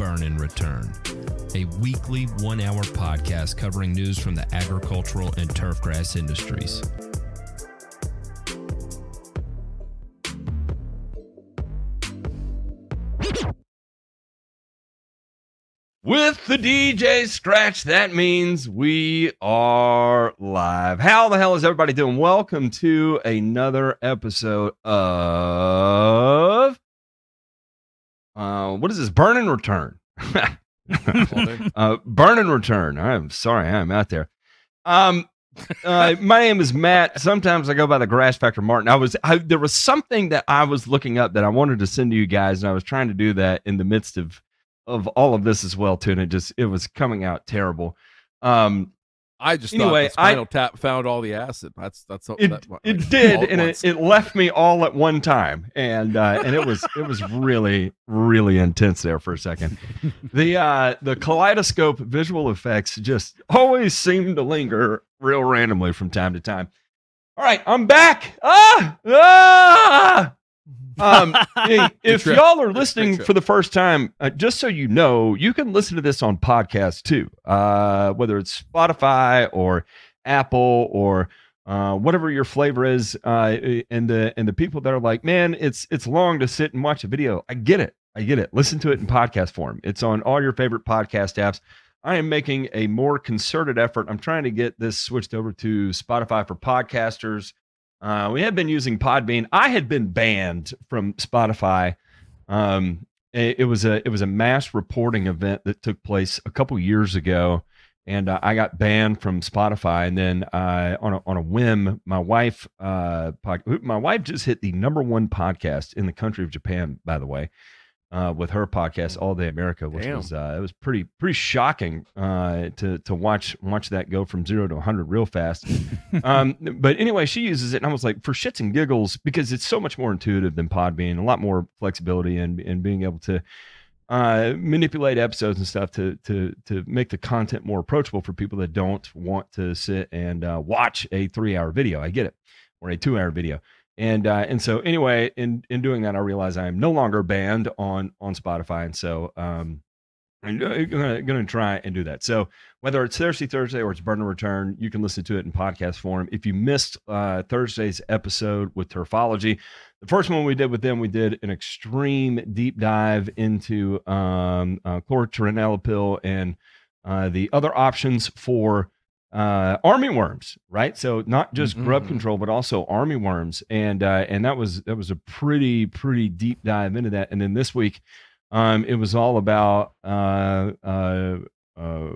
Burn and Return, a weekly one hour podcast covering news from the agricultural and turfgrass industries. With the DJ scratch, that means we are live. How the hell is everybody doing? Welcome to another episode of uh, what is this? Burn and Return. uh, burn and Return. I'm sorry, I'm out there. Um, uh, my name is Matt. Sometimes I go by the Grass Factor Martin. I was I, there was something that I was looking up that I wanted to send to you guys, and I was trying to do that in the midst of of all of this as well too, and it just it was coming out terrible. Um, I just Anyway, thought Spinal Tap found all the acid. That's that's it that, like, it all did, and it, it left me all at one time, and uh, and it was it was really really intense there for a second. The uh, the kaleidoscope visual effects just always seem to linger real randomly from time to time. All right, I'm back. Ah, ah. Um, hey, if trick. y'all are listening for the first time, uh, just so you know, you can listen to this on podcast too, uh, whether it's Spotify or Apple or uh, whatever your flavor is. Uh, and the and the people that are like, man, it's it's long to sit and watch a video. I get it. I get it. Listen to it in podcast form. It's on all your favorite podcast apps. I am making a more concerted effort. I'm trying to get this switched over to Spotify for podcasters. Uh, we had been using Podbean. I had been banned from Spotify. Um, it, it was a it was a mass reporting event that took place a couple years ago, and uh, I got banned from Spotify. And then uh, on a, on a whim, my wife uh, pod, my wife just hit the number one podcast in the country of Japan. By the way, uh, with her podcast All Day America, which Damn. was uh, it was pretty pretty shocking uh, to to watch watch that go from zero to hundred real fast. um, but anyway, she uses it, and I was like, for shits and giggles, because it's so much more intuitive than Podbean, a lot more flexibility, and and being able to uh, manipulate episodes and stuff to to to make the content more approachable for people that don't want to sit and uh, watch a three hour video. I get it, or a two hour video. And uh, and so anyway, in in doing that, I realize I am no longer banned on on Spotify, and so um, I'm gonna, try and do that. So whether it's Thursday Thursday or it's Burn and Return, you can listen to it in podcast form. If you missed uh, Thursday's episode with Turfology, the first one we did with them, we did an extreme deep dive into um, uh, chlorantraniliprole and uh, the other options for uh, army worms, right? So not just grub Mhm. control, but also army worms, and uh, and that was that was a pretty pretty deep dive into that. And then this week, um, it was all about uh, uh, uh,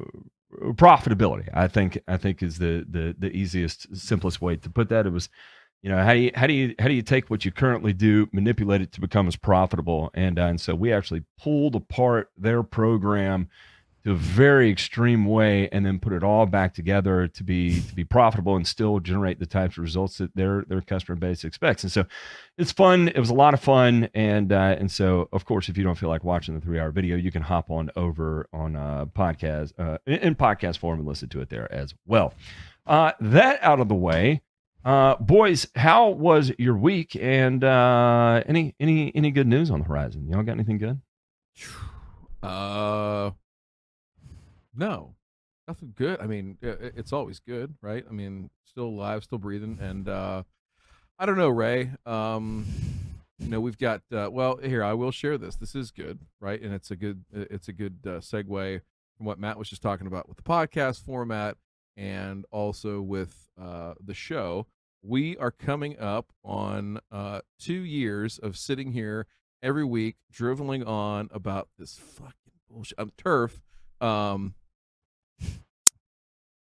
profitability. I think I think is the the the easiest simplest way to put that. It was, you know, how do you how do you how do you take what you currently do, manipulate it to become as profitable, and uh, and so we actually pulled apart their program to a very extreme way and then put it all back together to be to be profitable and still generate the types of results that their their customer base expects. And so it's fun. It was a lot of fun. And uh, and so of course if you don't feel like watching the three hour video you can hop on over on uh podcast uh in, in podcast form and listen to it there as well. Uh that out of the way uh boys how was your week? And uh any any any good news on the horizon? Y'all got anything good? Uh, no, nothing good. I mean, i- i- it's always good, right? I mean, still alive, still breathing, and uh, I don't know, Ray. Um, you know, we've got. Uh, well, here I will share this. This is good, right? And it's a good. It's a good uh, segue from what Matt was just talking about with the podcast format, and also with uh, the show. We are coming up on uh, two years of sitting here every week driveling on about this fucking bullshit I'm um, turf um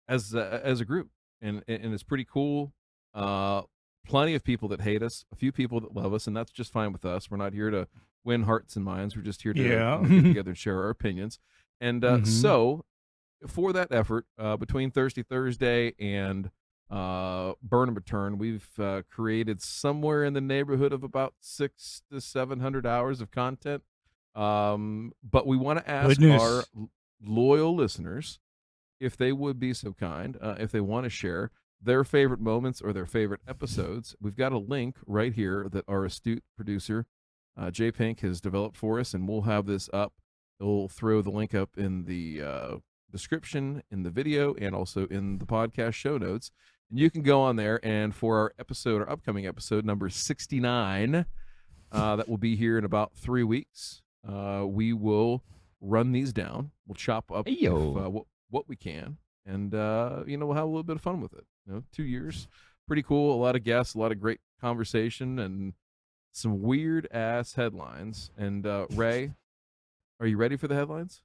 as a, as a group, and and it's pretty cool. Uh, plenty of people that hate us, a few people that love us, and that's just fine with us. We're not here to win hearts and minds. We're just here to Yeah. get together and share our opinions. And uh, Mhm. so, for that effort, uh, between Thursday Thursday and uh, Burn and Return, we've uh, created somewhere in the neighborhood of about six to seven hundred hours of content. Um, but we want to ask our loyal listeners if they would be so kind, uh, if they want to share their favorite moments or their favorite episodes. We've got a link right here that our astute producer, uh, Jay Pink, has developed for us, and we'll have this up. We'll throw the link up in the uh, description, in the video, and also in the podcast show notes. And you can go on there, and for our episode, our upcoming episode number 69, uh, that will be here in about three weeks, uh, we will run these down. We'll chop up if, uh, what, what we can, and uh, you know we'll have a little bit of fun with it. You know, two years, pretty cool. A lot of guests, a lot of great conversation, and some weird ass headlines. And uh, Ray, are you ready for the headlines?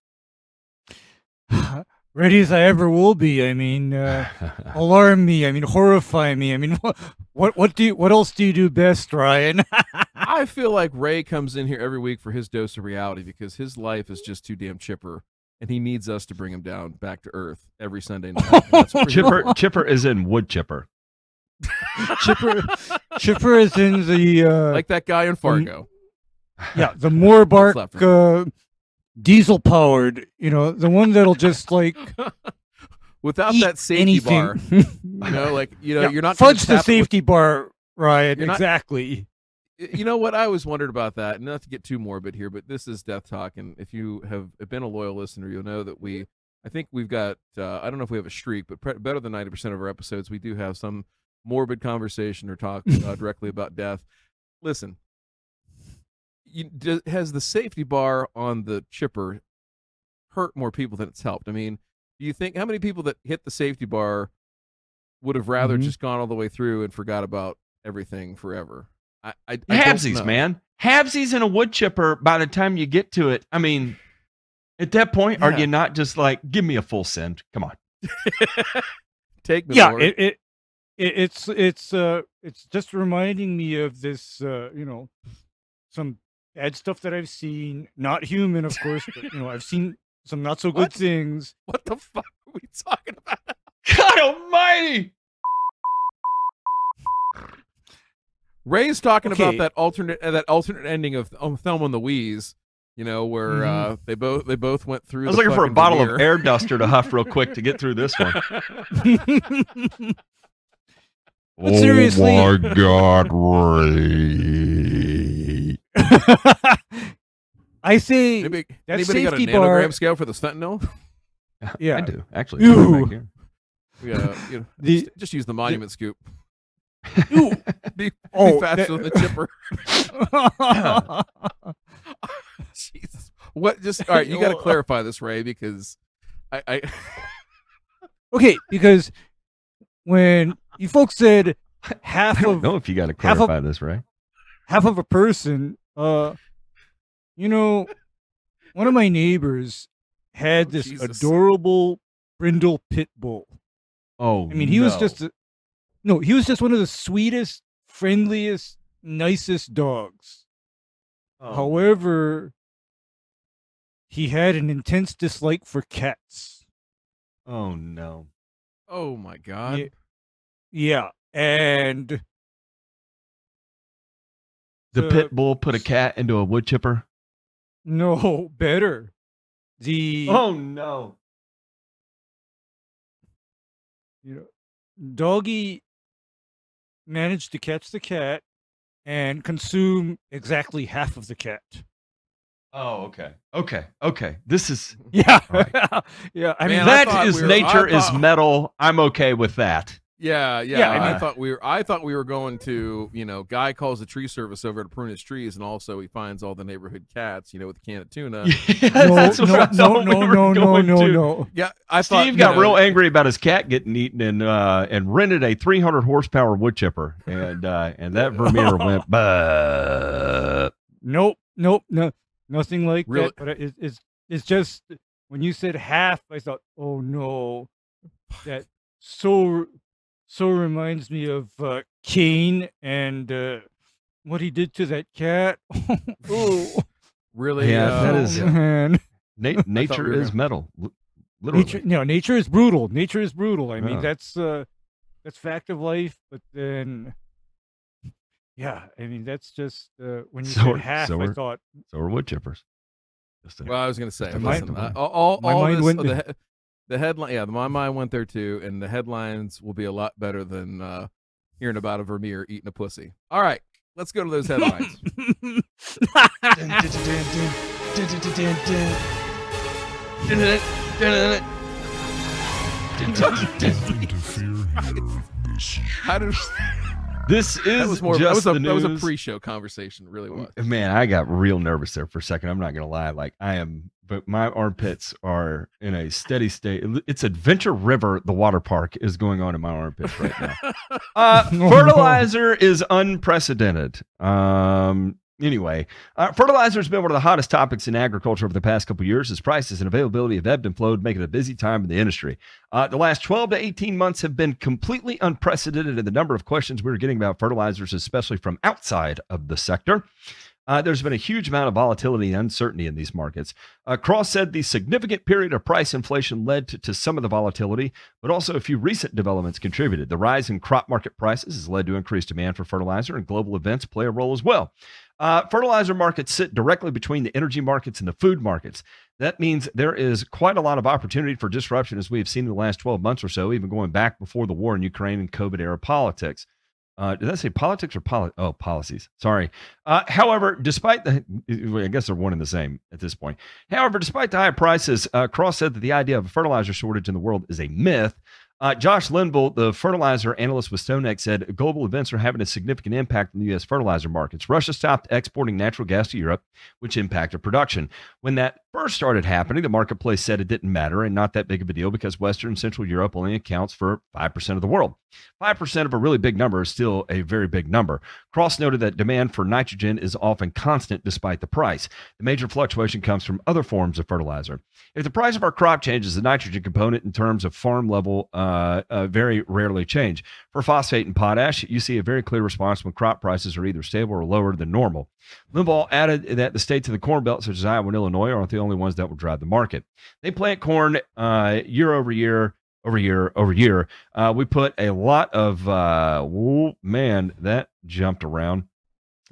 Ready as I ever will be. I mean, uh, alarm me. I mean, horrify me. I mean, what, what, what do you, what else do you do best, Ryan? I feel like Ray comes in here every week for his dose of reality because his life is just too damn chipper, and he needs us to bring him down back to earth every Sunday night. That's what we're here chipper for. chipper is in wood chipper. Chipper, Chipper is in the uh, like that guy in Fargo. yeah, the more bark uh, diesel powered. You know, the one that'll just like Without eat that safety anything. bar, you know, like you know, Yeah, you're not gonna fudge the tap it with- safety bar, Ryan. You're not- exactly. You know what I always wondered about that. Not to get too morbid here, but this is Death Talk, and if you have been a loyal listener, you'll know that we. I think we've got. Uh, I don't know if we have a streak, but pre- better than ninety percent of our episodes, we do have some morbid conversation or talk uh, directly about death. Listen, you, has the safety bar on the chipper hurt more people than it's helped? I mean, do you think how many people that hit the safety bar would have rather Mhm. just gone all the way through and forgot about everything forever? I, I, I Habsies, man. Habsies in a wood chipper by the time you get to it. I mean, at that point, are you not just like, give me a full send? Come on. Take me, yeah, Lord. it, it it it's it's uh it's just reminding me of this uh you know some bad stuff that I've seen. Not human, of course, but you know I've seen some not so good What? things. what the fuck are we talking about? God almighty. Ray's talking about that alternate uh, that alternate ending of um, Thelma and Louise. You know where Mhm. uh, they both they both went through. I was the looking for a bottle of air duster to huff real quick to get through this one. But seriously- Oh my God, Ray. I see. Anybody, That anybody got a nanogram bar- scale for the Fentanyl? Yeah. I do actually. Back here. You know, the just, just use the monument scoop. Ooh. Be, Oh, be faster that- than the chipper. Jesus. What? Just all right. You got to clarify this, Ray, because I, I okay, because when you folks said half I don't of know if you got to half of- clarify this, right? half of a person, uh, you know, one of my neighbors had Oh, this Jesus. adorable brindle pit bull. Oh, I mean, he was just a, no, he was just one of the sweetest, friendliest, nicest dogs. Oh. However, he had an intense dislike for cats. Oh no. oh my god. Yeah. Yeah, and The Uh, pit bull put a cat into a wood chipper. no better. The Oh no. you know, doggy managed to catch the cat and consume exactly half of the cat. Oh, okay. Okay. Okay. This is Yeah, Right. yeah. I Man, mean, I that thought is we were- nature I is metal. I'm okay with that. Yeah, yeah. Yeah, I I, thought we were. I thought we were going to. You know, guy calls the tree service over to prune his trees, and also he finds all the neighborhood cats. You know, with a can of tuna. Yeah, no, that's what no, I no, thought we no, were no, no, going no, to. no. Yeah, I thought Steve you got know, real angry about his cat getting eaten and uh, and rented a 300 horsepower wood chipper and uh, and that Vermeer went bah. Nope, nope, no, nothing like Really? that. But it, it's it's just when you said half, I thought, oh no, that so so reminds me of uh, Cain and uh, what he did to that cat. oh, Really? Yeah, uh, that is- oh, man. Na- nature we is gonna- metal. Literally. Nature, no, nature is brutal. Nature is brutal. I mean, Yeah. that's uh, that's fact of life. But then, yeah, I mean, that's just uh, when you So said are- half. so I are- thought So are wood chippers. Well, I was going to say, Just a listen, mind- uh, all, all, my all mind this, went the, there. he- the headline, yeah, my mind went there too, and the headlines will be a lot better than uh, hearing about a Vermeer eating a pussy. All right, let's go to those headlines. How did This that is was more? just That was a that was a pre-show conversation. Really was. Man, I got real nervous there for a second. I'm not gonna lie. Like I am, but my armpits are in a steady state. It's Adventure River, the water park, is going on in my armpits right now. Uh, Oh, fertilizer is unprecedented. Um, anyway, uh, fertilizer has been one of the hottest topics in agriculture over the past couple years as prices and availability have ebbed and flowed, making it a busy time in the industry. Uh, the last 12 to 18 months have been completely unprecedented in the number of questions we are getting about fertilizers, especially from outside of the sector. Uh, there's been a huge amount of volatility and uncertainty in these markets. Uh, Cross said the significant period of price inflation led to, to some of the volatility, but also a few recent developments contributed. The rise in crop market prices has led to increased demand for fertilizer, and global events play a role as well. Uh, fertilizer markets sit directly between the energy markets and the food markets. That means there is quite a lot of opportunity for disruption, as we have seen in the last 12 months or so, even going back before the war in Ukraine and COVID era politics. Uh, did I say politics or poli- Oh, policies. Sorry. Uh, however, despite the, I guess they're one and the same at this point. However, despite the high prices, uh, Cross said that the idea of a fertilizer shortage in the world is a myth. Uh, Josh Linville, the fertilizer analyst with StoneX, said global events are having a significant impact on the U.S. fertilizer markets. Russia stopped exporting natural gas to Europe, which impacted production. When that first started happening, the marketplace said it didn't matter and not that big of a deal because Western and Central Europe only accounts for 5% of the world. 5% of a really big number is still a very big number. Cross noted that demand for nitrogen is often constant despite the price. The major fluctuation comes from other forms of fertilizer. If the price of our crop changes, the nitrogen component in terms of farm level uh, uh, very rarely change. For phosphate and potash, you see a very clear response when crop prices are either stable or lower than normal. Linville added that the states of the Corn Belt, such as Iowa and Illinois, aren't the only ones that will drive the market. They plant corn uh, year over year, over year, over year. Uh, we put a lot of, uh, man, that jumped around.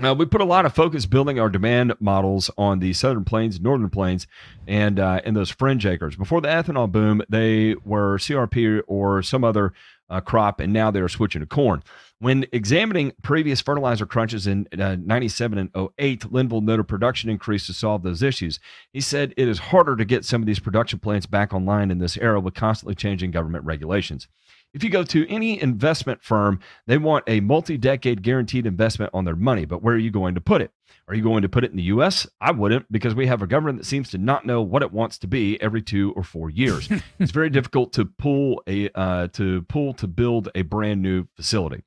Uh, we put a lot of focus building our demand models on the southern plains, northern plains, and uh, and those fringe acres. Before the ethanol boom, they were CRP or some other uh, crop, and now they are switching to corn. When examining previous fertilizer crunches in uh, 97 and 08, Linville noted production increased to solve those issues. He said it is harder to get some of these production plants back online in this era with constantly changing government regulations. If you go to any investment firm, they want a multi decade guaranteed investment on their money, but where are you going to put it? Are you going to put it in the US? I wouldn't because we have a government that seems to not know what it wants to be every two or four years. it's very difficult to pull a uh, to pull to build a brand new facility.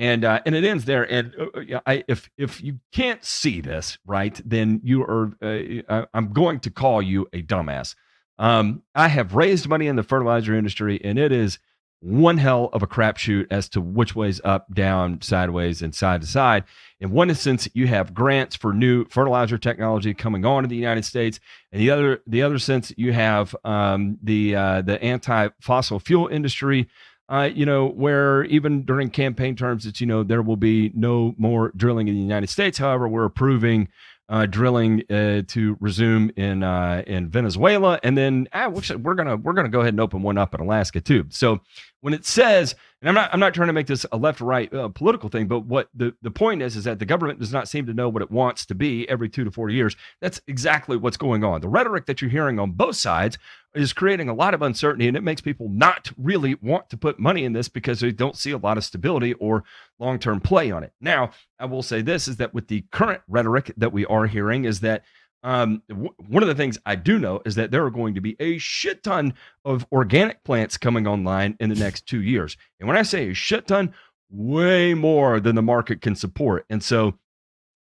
And uh, and it ends there. And uh, I, if if you can't see this right, then you are. Uh, I- I'm going to call you a dumbass. Um, I have raised money in the fertilizer industry, and it is one hell of a crapshoot as to which way's up, down, sideways, and side to side. In one instance, you have grants for new fertilizer technology coming on in the United States, and the other the other sense you have um, the uh, the anti fossil fuel industry. Uh, you know, where even during campaign terms, it's you know there will be no more drilling in the United States. However, we're approving uh, drilling uh, to resume in uh, in Venezuela, and then ah, we're gonna we're gonna go ahead and open one up in Alaska too. So when it says, and I'm not I'm not trying to make this a left right uh, political thing, but what the the point is is that the government does not seem to know what it wants to be every two to four years. That's exactly what's going on. The rhetoric that you're hearing on both sides is creating a lot of uncertainty, and it makes people not really want to put money in this because they don't see a lot of stability or long term play on it. Now, I will say this is that with the current rhetoric that we are hearing, is that um, w- one of the things I do know is that there are going to be a shit ton of organic plants coming online in the next two years. And when I say a shit ton, way more than the market can support. And so,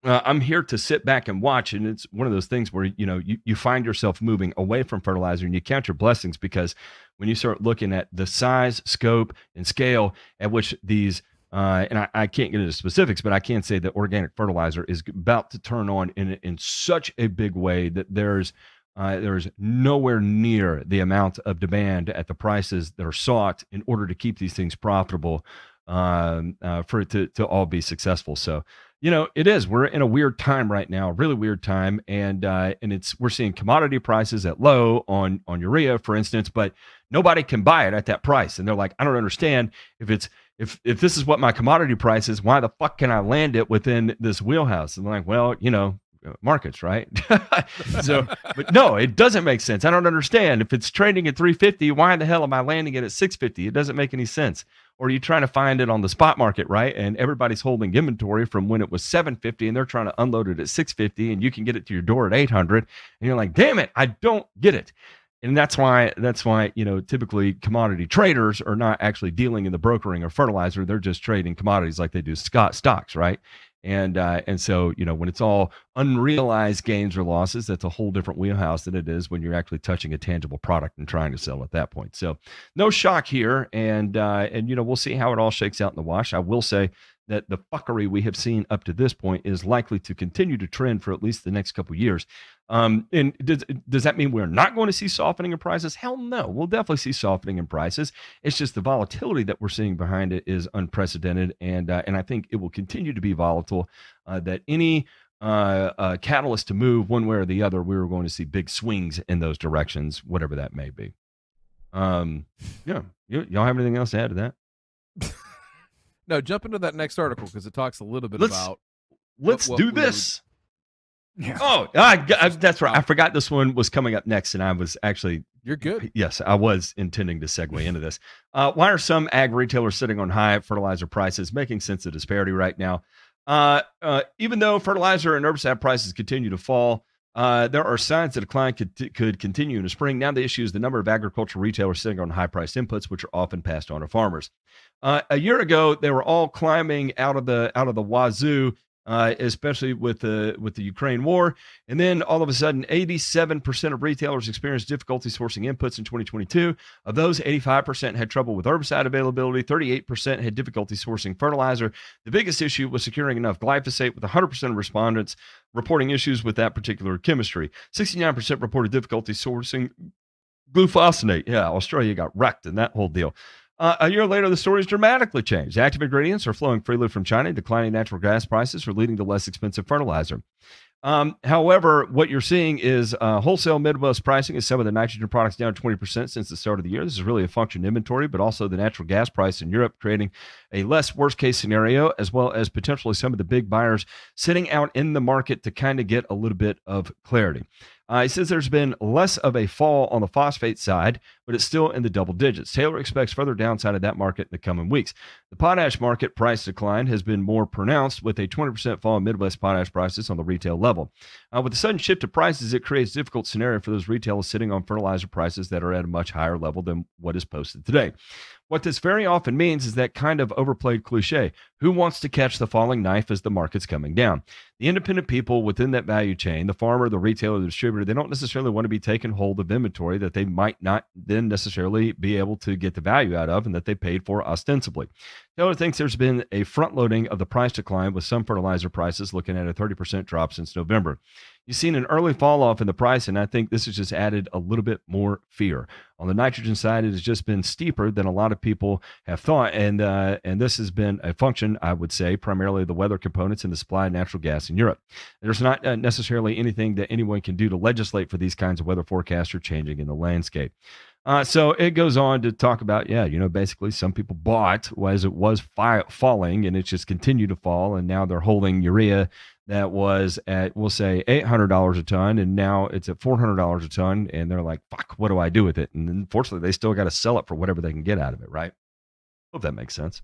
uh, I'm here to sit back and watch. And it's one of those things where, you know, you, you find yourself moving away from fertilizer and you count your blessings because when you start looking at the size, scope, and scale at which these, uh, and I, I can't get into specifics, but I can say that organic fertilizer is about to turn on in, in such a big way that there's, uh, there's nowhere near the amount of demand at the prices that are sought in order to keep these things profitable um, uh, for it to, to all be successful. So, you know, it is. We're in a weird time right now, really weird time, and uh, and it's we're seeing commodity prices at low on on urea, for instance, but nobody can buy it at that price, and they're like, I don't understand if it's if if this is what my commodity price is, why the fuck can I land it within this wheelhouse? And like, well, you know, uh, markets, right? so, but no, it doesn't make sense. I don't understand. If it's trading at 350, why the hell am I landing it at 650? It doesn't make any sense or you're you trying to find it on the spot market, right? And everybody's holding inventory from when it was 750 and they're trying to unload it at 650 and you can get it to your door at 800 and you're like, "Damn it, I don't get it." And that's why that's why, you know, typically commodity traders are not actually dealing in the brokering or fertilizer, they're just trading commodities like they do stocks, right? And uh, and so you know when it's all unrealized gains or losses, that's a whole different wheelhouse than it is when you're actually touching a tangible product and trying to sell at that point. So no shock here, and uh, and you know we'll see how it all shakes out in the wash. I will say that the fuckery we have seen up to this point is likely to continue to trend for at least the next couple years. Um, and does, does that mean we're not going to see softening in prices? Hell no. We'll definitely see softening in prices. It's just the volatility that we're seeing behind it is unprecedented, and uh, and I think it will continue to be volatile. Uh, that any uh, uh, catalyst to move one way or the other, we are going to see big swings in those directions, whatever that may be. Um, yeah, y'all have anything else to add to that? No, jump into that next article because it talks a little bit Let's- about. Let's what do we were- this. Yeah. Oh, I, I- that's right. I forgot this one was coming up next, and I was actually You're good. Yes, I was intending to segue into this. Uh, why are some ag retailers sitting on high fertilizer prices, making sense of disparity right now? Uh, uh, even though fertilizer and herbicide prices continue to fall, uh, there are signs that decline could, could continue in the spring. Now, the issue is the number of agricultural retailers sitting on high priced inputs, which are often passed on to farmers. Uh, a year ago, they were all climbing out of the out of the wazoo, uh, especially with the with the Ukraine war. And then all of a sudden, 87% of retailers experienced difficulty sourcing inputs in 2022. Of those, 85% had trouble with herbicide availability, 38% had difficulty sourcing fertilizer. The biggest issue was securing enough glyphosate, with 100% of respondents reporting issues with that particular chemistry. 69% reported difficulty sourcing glufosinate. Yeah, Australia got wrecked in that whole deal. Uh, a year later, the story has dramatically changed. Active ingredients are flowing freely from China. Declining natural gas prices are leading to less expensive fertilizer. Um, however, what you're seeing is uh, wholesale Midwest pricing is some of the nitrogen products down 20% since the start of the year. This is really a function of inventory, but also the natural gas price in Europe creating a less worst case scenario, as well as potentially some of the big buyers sitting out in the market to kind of get a little bit of clarity. Uh, he says there's been less of a fall on the phosphate side, but it's still in the double digits. Taylor expects further downside of that market in the coming weeks. The potash market price decline has been more pronounced with a 20% fall in Midwest potash prices on the retail level. Uh, with the sudden shift to prices, it creates a difficult scenario for those retailers sitting on fertilizer prices that are at a much higher level than what is posted today. What this very often means is that kind of overplayed cliche who wants to catch the falling knife as the market's coming down? The independent people within that value chain, the farmer, the retailer, the distributor, they don't necessarily want to be taking hold of inventory that they might not then necessarily be able to get the value out of and that they paid for ostensibly. Taylor thinks there's been a front loading of the price decline with some fertilizer prices looking at a 30% drop since November. You've seen an early fall off in the price, and I think this has just added a little bit more fear. On the nitrogen side, it has just been steeper than a lot of people have thought, and uh, and this has been a function, I would say, primarily the weather components and the supply of natural gas in Europe. There's not uh, necessarily anything that anyone can do to legislate for these kinds of weather forecasts or changing in the landscape. Uh, so it goes on to talk about, yeah, you know, basically some people bought as it was fi- falling and it's just continued to fall. And now they're holding urea that was at, we'll say, $800 a ton. And now it's at $400 a ton. And they're like, fuck, what do I do with it? And unfortunately, they still got to sell it for whatever they can get out of it, right? Hope that makes sense.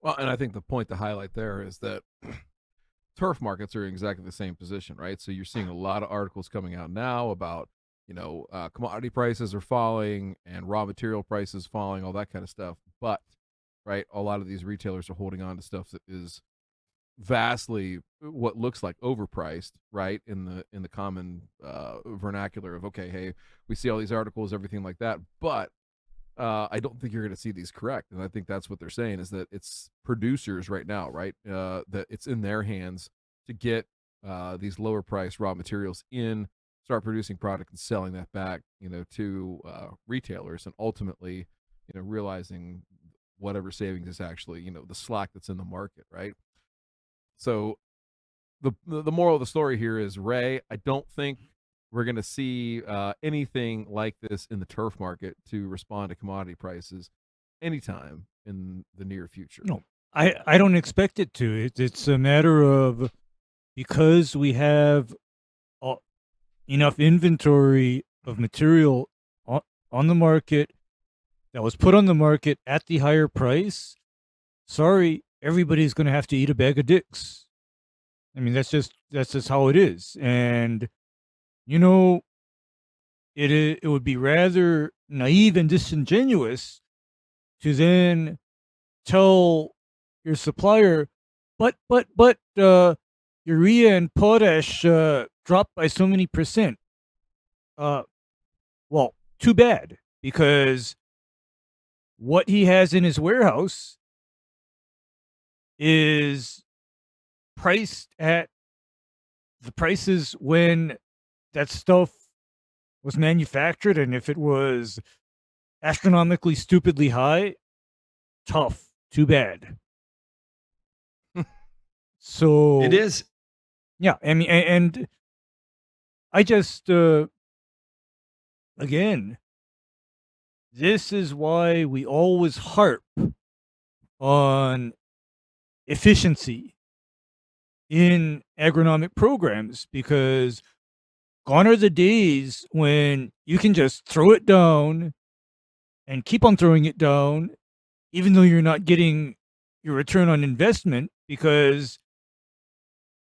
Well, and I think the point to highlight there is that turf markets are in exactly the same position, right? So you're seeing a lot of articles coming out now about, you know, uh, commodity prices are falling and raw material prices falling, all that kind of stuff. But, right, a lot of these retailers are holding on to stuff that is vastly what looks like overpriced, right? In the in the common uh, vernacular of okay, hey, we see all these articles, everything like that, but uh, I don't think you're going to see these correct, and I think that's what they're saying is that it's producers right now, right? Uh, that it's in their hands to get uh, these lower price raw materials in, start producing product and selling that back, you know, to uh, retailers, and ultimately, you know, realizing whatever savings is actually, you know, the slack that's in the market, right? So, the the moral of the story here is Ray. I don't think we're going to see uh, anything like this in the turf market to respond to commodity prices anytime in the near future. No. I, I don't expect it to. It, it's a matter of because we have enough inventory of material on, on the market that was put on the market at the higher price. Sorry, everybody's going to have to eat a bag of dicks. I mean, that's just that's just how it is. And you know, it it would be rather naive and disingenuous to then tell your supplier, but but but uh, urea and potash uh, dropped by so many percent. Uh, well, too bad because what he has in his warehouse is priced at the prices when that stuff was manufactured and if it was astronomically stupidly high tough too bad so It is. yeah i mean and i just uh again this is why we always harp on efficiency in agronomic programs because gone are the days when you can just throw it down and keep on throwing it down even though you're not getting your return on investment because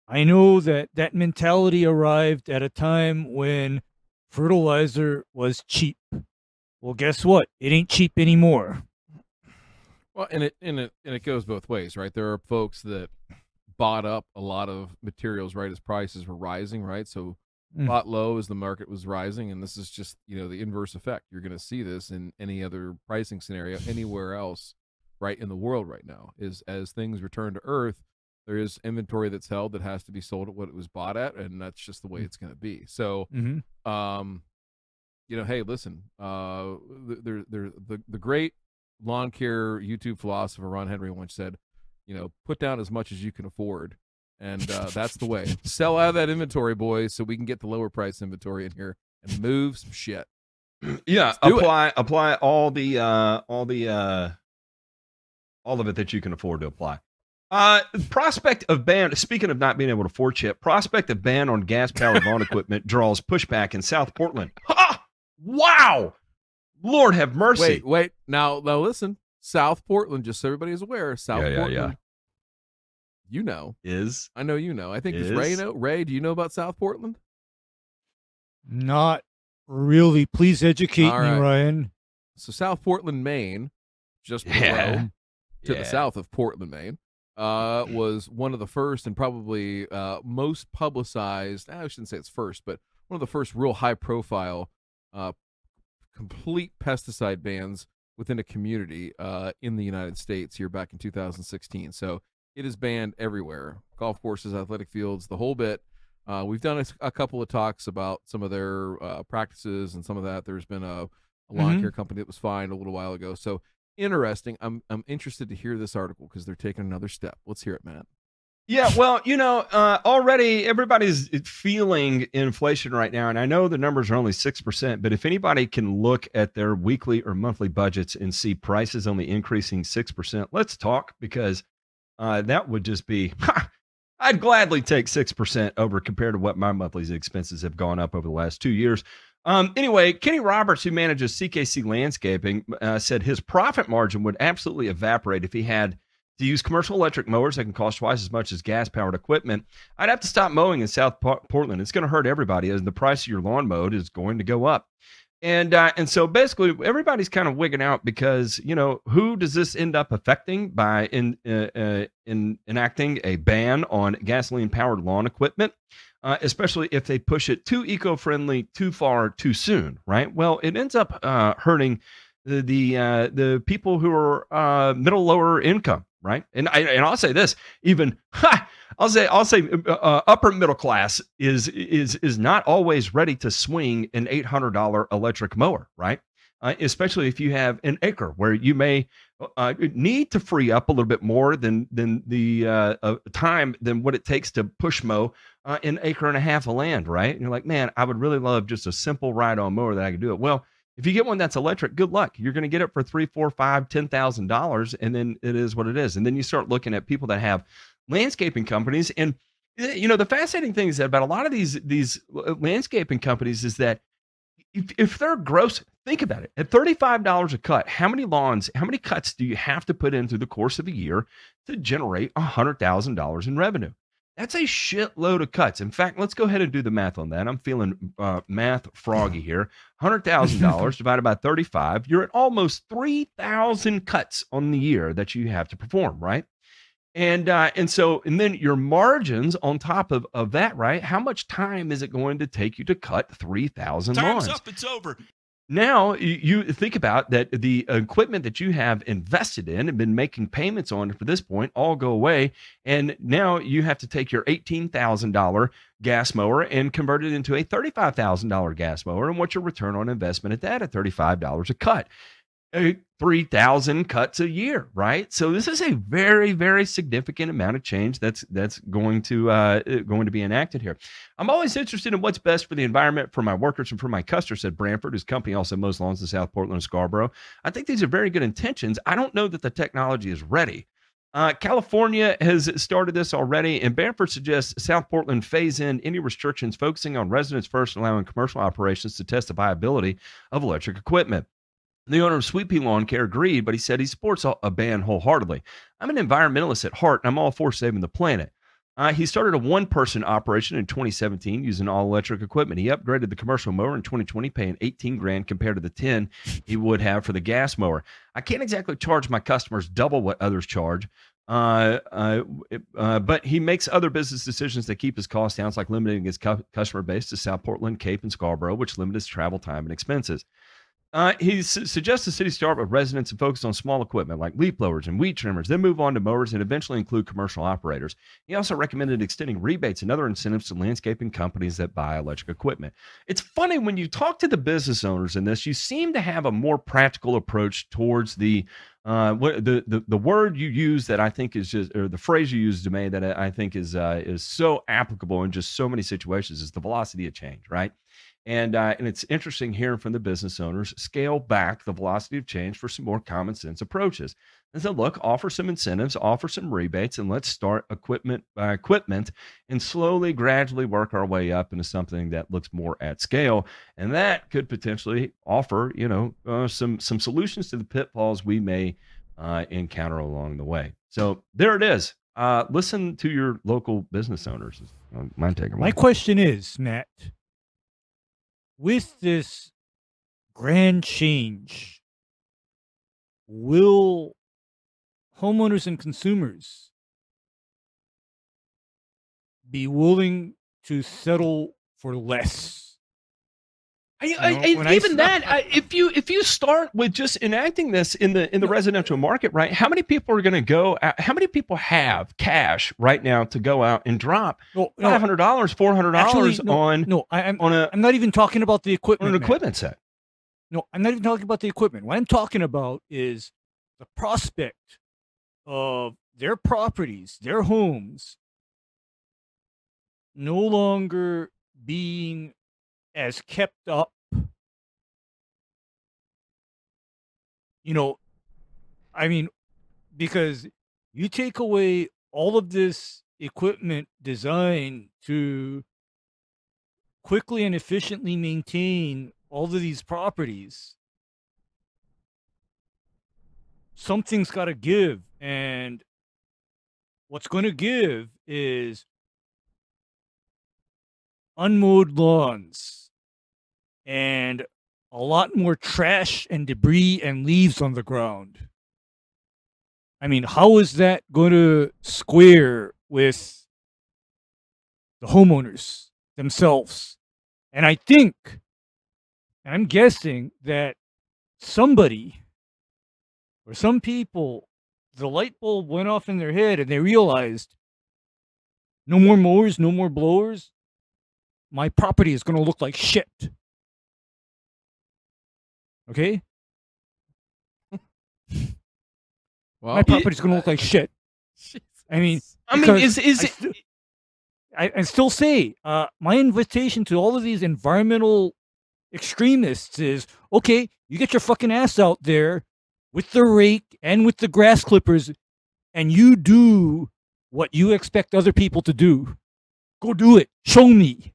I know that that mentality arrived at a time when fertilizer was cheap. Well, guess what? It ain't cheap anymore. Well, and it and it and it goes both ways, right? There are folks that bought up a lot of materials right as prices were rising, right? So Mm. bought low as the market was rising, and this is just you know the inverse effect. You're going to see this in any other pricing scenario anywhere else, right in the world right now. Is as things return to earth, there is inventory that's held that has to be sold at what it was bought at, and that's just the way it's going to be. So Mm-hmm. um, you know, hey, listen, uh, there, there, the the great lawn care YouTube philosopher Ron Henry once said, you know, put down as much as you can afford, and uh, that's the way. Sell out of that inventory, boys, so we can get the lower price inventory in here and move some shit. Yeah, do it. apply apply all the uh all the uh all of it that you can afford to apply. Uh prospect of ban speaking of not being able to afford shit, prospect of ban on gas powered lawn equipment draws pushback in South Portland. Ha! Wow. Lord have mercy. Wait, wait, now, now listen, South Portland, just so everybody is aware, South Yeah, yeah, Portland. yeah. You know, Is I know you know. I think does Ray know? Ray, do you know about South Portland? Not really. Please educate All me, right. Ryan. So South Portland, Maine, just below, Yeah. to Yeah. the south of Portland, Maine, uh, was one of the first and probably uh, most publicized. I shouldn't say it's first, but one of the first real high profile uh, complete pesticide bans within a community uh, in the United States here back in 2016. So it is banned everywhere golf courses, athletic fields, the whole bit. Uh, we've done a couple of talks about some of their uh, practices and some of that. There's been a, a lawn Mhm. care company that was fined a little while ago. So interesting. I'm I'm interested to hear this article because they're taking another step. Let's hear it, Matt. Yeah, well, you know, uh, already everybody's feeling inflation right now, and I know the numbers are only six percent. But if anybody can look at their weekly or monthly budgets and see prices only increasing six percent, let's talk because uh, that would just be. I'd gladly take six percent over compared to what my monthly expenses have gone up over the last two years. Um, anyway, Kenny Roberts, who manages CKC Landscaping, uh, said his profit margin would absolutely evaporate if he had to use commercial electric mowers that can cost twice as much as gas powered equipment, I'd have to stop mowing in South Po- Portland. It's going to hurt everybody as the price of your lawn mowed is going to go up. And uh, and so basically everybody's kind of wigging out because you know who does this end up affecting by in uh, uh, in enacting a ban on gasoline powered lawn equipment, uh, especially if they push it too eco friendly too far too soon, right? Well, it ends up uh, hurting the the uh, the people who are uh, middle lower income, right? And I and I'll say this, even ha, I'll say I'll say uh, uh, upper middle class is is is not always ready to swing an eight hundred dollar electric mower, right? Uh, especially if you have an acre where you may uh, need to free up a little bit more than than the uh, uh, time than what it takes to push mow uh, an acre and a half of land, right? And you're like, man, I would really love just a simple ride-on mower that I could do it. Well, if you get one that's electric, good luck. You're going to get it for three, four, five, ten thousand dollars, and then it is what it is. And then you start looking at people that have landscaping companies, and eh, you know the fascinating thing is that about a lot of these these uh, landscaping companies is that if, if they're gross, think about it. At thirty five dollars a cut, how many lawns, how many cuts do you have to put in through the course of a year to generate hundred thousand dollars in revenue? That's a shitload of cuts. In fact, let's go ahead and do the math on that. I'm feeling uh, math froggy here. Hundred thousand dollars divided by thirty-five, you're at almost three thousand cuts on the year that you have to perform, right? And uh, and so and then your margins on top of of that, right? How much time is it going to take you to cut three thousand lawns? Time's up. It's over. Now you- think about that the equipment that you have invested in and been making payments on for this point all go away, and now you have to take your eighteen thousand dollar gas mower and convert it into a thirty five thousand dollar gas mower, and what's your return on investment at that? At thirty five dollars a cut. Uh, 3000 cuts a year right? So this is a very very significant amount of change that's that's going to uh going to be enacted here. I'm always interested in what's best for the environment for my workers and for my customers said branford whose company also mows lawns in south portland and scarborough. I think these are very good intentions. I don't know that the technology is ready. Uh, California has started this already, and Bamford suggests South Portland phase in any restrictions focusing on residents first allowing commercial operations to test the viability of electric equipment. The owner of Sweet Pea Lawn Care agreed, but he said he supports a ban wholeheartedly. I'm an environmentalist at heart, and I'm all for saving the planet. Uh, he started a one person operation in 2017 using all electric equipment. He upgraded the commercial mower in 2020, paying 18 grand compared to the 10 he would have for the gas mower. I can't exactly charge my customers double what others charge. Uh, uh, uh, but he makes other business decisions that keep his costs down, like limiting his cu- customer base to South Portland, Cape, and Scarborough, which limit his travel time and expenses. Uh, he su- suggests the city start with residents and focus on small equipment like leaf blowers and weed trimmers, then move on to mowers and eventually include commercial operators. He also recommended extending rebates and other incentives to landscaping companies that buy electric equipment. It's funny when you talk to the business owners in this, you seem to have a more practical approach towards the uh, what the, the the word you use that I think is just or the phrase you use to me that I I think is uh, is so applicable in just so many situations is the velocity of change, right? And uh, and it's interesting hearing from the business owners scale back the velocity of change for some more common sense approaches. And so, look, offer some incentives, offer some rebates, and let's start equipment by equipment and slowly, gradually work our way up into something that looks more at scale. And that could potentially offer, you know, uh, some some solutions to the pitfalls we may uh, encounter along the way. So there it is. Uh, listen to your local business owners. uh, My takeaway. My question is, Matt, with this grand change, will homeowners and consumers be willing to settle for less? I, I, know, I- even that, I, if you if you start with just enacting this in the in the residential market, right? How many people are going to go? Out, how many people have cash right now to go out and drop No, five hundred dollars, four hundred dollars on no. I, I'm on a I'm not even talking about the on equipment. an equipment set? No, I'm not even talking about the equipment. What I'm talking about is the prospect of their properties, their homes, no longer being as kept up. You know, I mean, because you take away all of this equipment designed to quickly and efficiently maintain all of these properties, something's got to give. And what's going to give is unmowed lawns and a lot more trash and debris and leaves on the ground. I mean, how is that going to square with the homeowners themselves? And I think, and I'm guessing that somebody or some people, the light bulb went off in their head and they realized no more mowers, no more blowers. My property is going to look like shit. Okay? Well, My property's going to look like shit. I mean, I mean, is is I it? I, I still say uh, my invitation to all of these environmental extremists is okay, you get your fucking ass out there with the rake and with the grass clippers and you do what you expect other people to do. Go do it. Show me.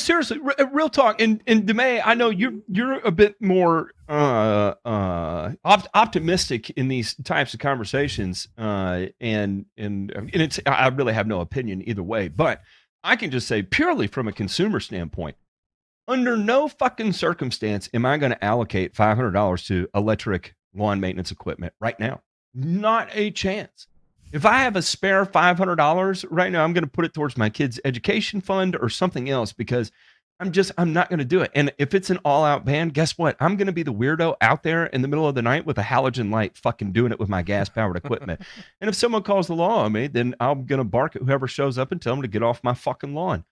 Seriously r- real talk and and Demay, i know you're you're a bit more uh uh op- optimistic in these types of conversations uh and and and it's i really have no opinion either way but i can just say purely from a consumer standpoint under no fucking circumstance am i going to allocate $500 to electric lawn maintenance equipment right now. Not a chance if I have a spare $500 right now, I'm going to put it towards my kids' education fund or something else because I'm just, I'm not going to do it. And if it's an all out ban, guess what? I'm going to be the weirdo out there in the middle of the night with a halogen light fucking doing it with my gas powered equipment. and if someone calls the law on me, then I'm going to bark at whoever shows up and tell them to get off my fucking lawn.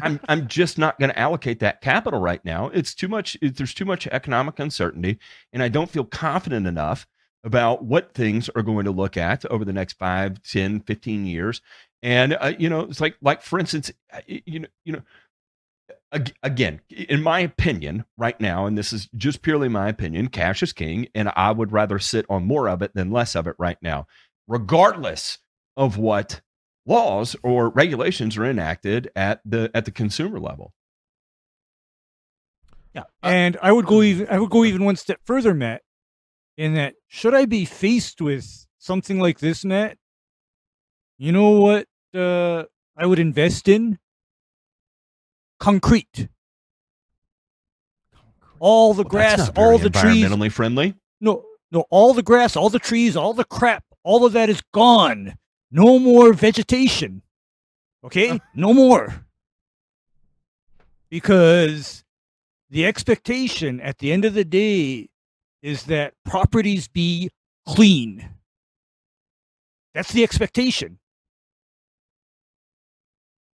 I'm, I'm just not going to allocate that capital right now. It's too much, it, there's too much economic uncertainty. And I don't feel confident enough about what things are going to look at over the next 5 10 15 years. And uh, you know it's like like for instance uh, you know you know again in my opinion right now and this is just purely my opinion cash is king and i would rather sit on more of it than less of it right now. Regardless of what laws or regulations are enacted at the at the consumer level. Yeah. And I would go even I would go even one step further, Matt, in that should I be faced with something like this, Matt? You know what uh, I would invest in? Concrete. All the Well, grass, all the trees. environmentally friendly No, no, all the grass, all the trees, all the crap, all of that is gone. No more vegetation. Okay? no more. Because the expectation at the end of the day is that properties be clean. That's the expectation.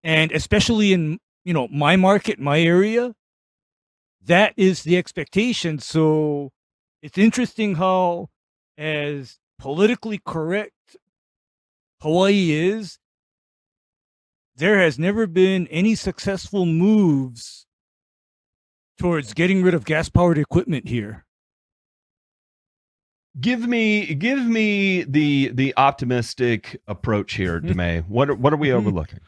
And especially in, you know, my market, my area, that is the expectation. So it's interesting how as politically correct Hawaii is, there has never been any successful moves towards getting rid of gas powered equipment here. Give me give me the the optimistic approach here Demay. what are, what are we mm-hmm. overlooking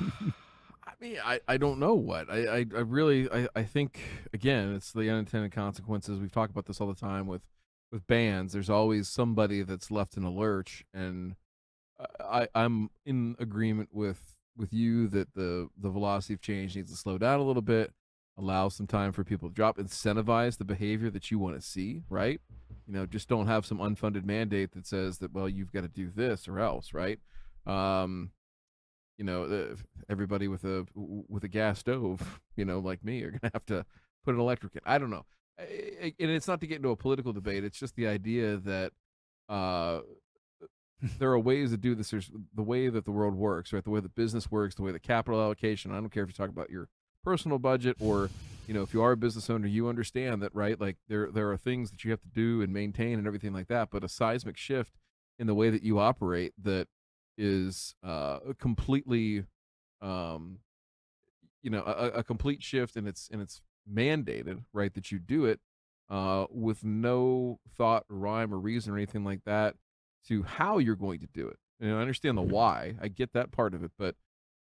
I mean, I, I don't know what I, I, I really I, I think again it's the unintended consequences. We've talked about this all the time with with bands. There's always somebody that's left in a lurch, and I I'm in agreement with with you that the the velocity of change needs to slow down a little bit, allow some time for people to drop, incentivize the behavior that you want to see. Right? You know, just don't have some unfunded mandate that says that well you've got to do this or else. Right? Um, you know, everybody with a with a gas stove, you know, like me, are gonna have to put an electric in. I don't know, and it's not to get into a political debate. It's just the idea that uh, there are ways to do this. There's the way that the world works, right? The way that business works, the way the capital allocation. I don't care if you talk about your personal budget or you know if you are a business owner you understand that right like there there are things that you have to do and maintain and everything like that but a seismic shift in the way that you operate that is uh completely um you know a, a complete shift and it's and it's mandated right that you do it uh with no thought or rhyme or reason or anything like that to how you're going to do it. And i understand the why. I get that part of it but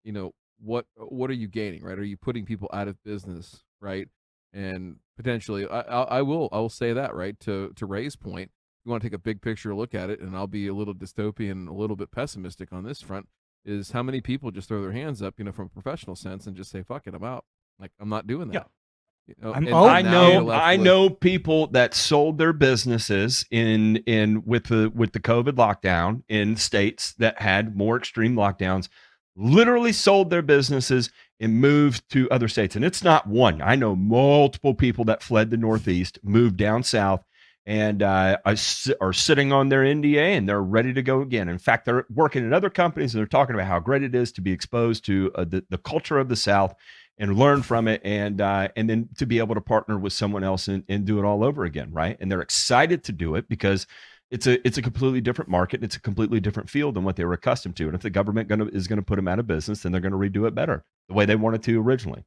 you know what what are you gaining right? Are you putting people out of business right and potentially i i, I will i will say that right to to ray's point you want to take a big picture look at it and i'll be a little dystopian a little bit pessimistic on this front is how many people just throw their hands up you know from a professional sense and just say fuck it i'm out like i'm not doing that Yeah. You know, I'm and out I now now. you're know I with- know people that sold their businesses in in with the with the COVID lockdown in states that had more extreme lockdowns literally sold their businesses and moved to other states. And it's not one. I know multiple people that fled the northeast moved down south and uh, are sitting on their NDA and they're ready to go again. In fact, they're working in other companies and they're talking about how great it is to be exposed to uh, the, the culture of the South and learn from it and uh, and then to be able to partner with someone else and, and do it all over again right? And they're excited to do it because it's a it's a completely different market it's a completely different field than what they were accustomed to and if the government gonna, is going to put them out of business then they're going to redo it better the way they wanted to originally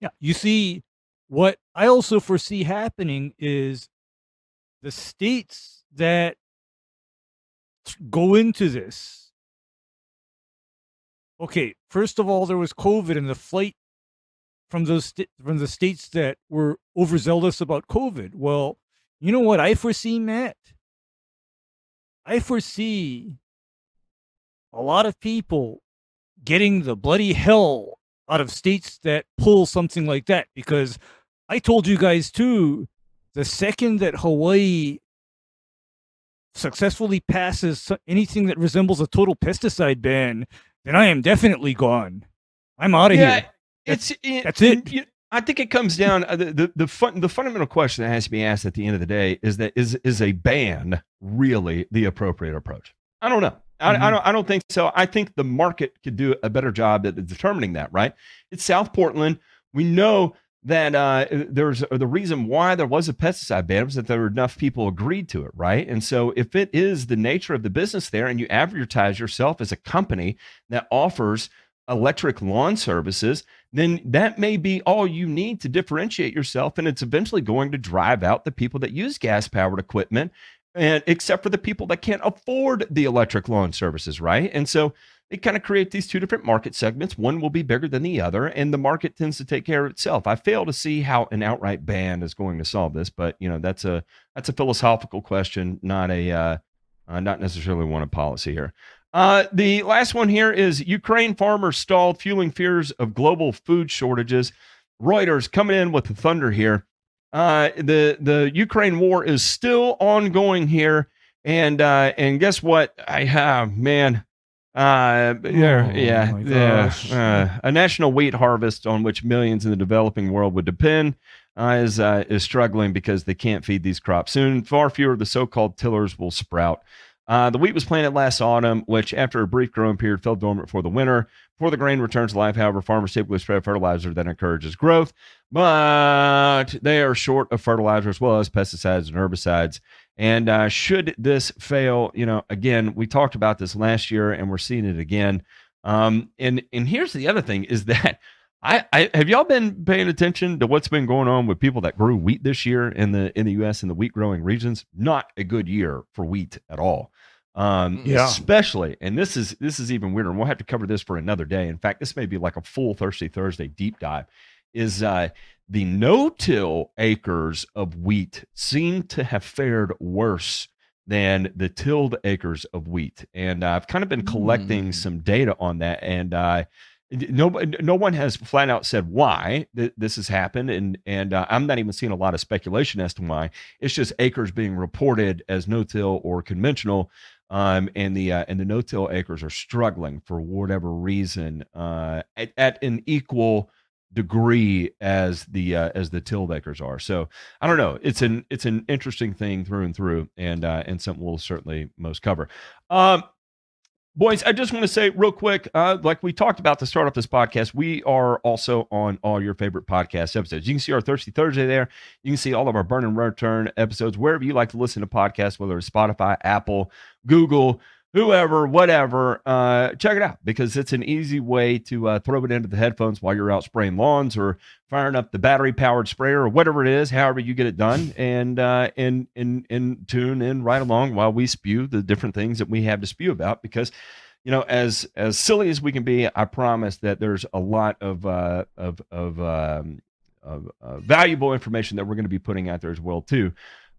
Yeah. You see, what I also foresee happening is the states that go into this. Okay, first of all, there was COVID and the flight from those sta- from the states that were overzealous about COVID. Well, you know what I foresee, Matt? I foresee a lot of people getting the bloody hell out of states that pull something like that because I told you guys too the second that Hawaii successfully passes anything that resembles a total pesticide ban, then I am definitely gone. I'm out of here. it's it, that's it. you- I think it comes down uh, the the the, fun, the fundamental question that has to be asked at the end of the day is that is is a ban really the appropriate approach? I don't know. I, I Mhm. don't. I don't think so. I think the market could do a better job at determining that. Right? It's South Portland. We know that uh, there's the reason why there was a pesticide ban was that there were enough people agreed to it. Right? And so if it is the nature of the business there, and you advertise yourself as a company that offers electric lawn services, then that may be all you need to differentiate yourself. And it's eventually going to drive out the people that use gas powered equipment, and except for the people that can't afford the electric lawn services, right? And so it kind of create these two different market segments. One will be bigger than the other, and the market tends to take care of itself. I fail to see how an outright ban is going to solve this, but you know that's a that's a philosophical question, not a uh, uh, not necessarily one of policy here. Uh, the last one here is Ukraine farmers stalled, fueling fears of global food shortages. Reuters coming in with the thunder here. Uh, the the Ukraine war is still ongoing here, and uh, and guess what? I have man. Uh, Oh, yeah, yeah. Uh, a national wheat harvest on which millions in the developing world would depend uh, is uh, is struggling because they can't feed these crops soon. Far fewer of the so-called tillers will sprout. Uh, the wheat was planted last autumn, which, after a brief growing period, fell dormant for the winter. Before the grain returns to life, however, farmers typically spread fertilizer that encourages growth, but they are short of fertilizer as well as pesticides and herbicides. And uh, should this fail, you know, again, we talked about this last year, and we're seeing it again. Um, and and here's the other thing: is that I, I have y'all been paying attention to what's been going on with people that grew wheat this year in the in the U.S. in the wheat growing regions? Not a good year for wheat at all. Um, Yeah. especially, and this is this is even weirder. And we'll have to cover this for another day. In fact, this may be like a full Thirsty Thursday deep dive. Is uh, the no-till acres of wheat seem to have fared worse than the tilled acres of wheat, and I've kind of been collecting Hmm. some data on that, and uh, no, no one has flat out said why th- this has happened, and and uh, I'm not even seeing a lot of speculation as to why. It's just acres being reported as no-till or conventional, um, and the uh, and the no-till acres are struggling for whatever reason uh, at, at an equal degree as the uh, as the tilled acres are. So I don't know. It's an it's an interesting thing through and through, and uh, and something we'll certainly most cover. Um, Boys, I just want to say real quick, uh, like we talked about to start off this podcast, we are also on all your favorite podcast episodes. You can see our Thirsty Thursday there. You can see all of our Burn and Return episodes wherever you like to listen to podcasts, whether it's Spotify, Apple, Google, whoever, whatever. Uh, check it out because it's an easy way to uh, throw it into the headphones while you're out spraying lawns or firing up the battery powered sprayer or whatever it is, however you get it done, and uh, and and and tune in right along while we spew the different things that we have to spew about. Because you know, as as silly as we can be, I promise that there's a lot of uh, of of, um, of uh, valuable information that we're going to be putting out there as well too.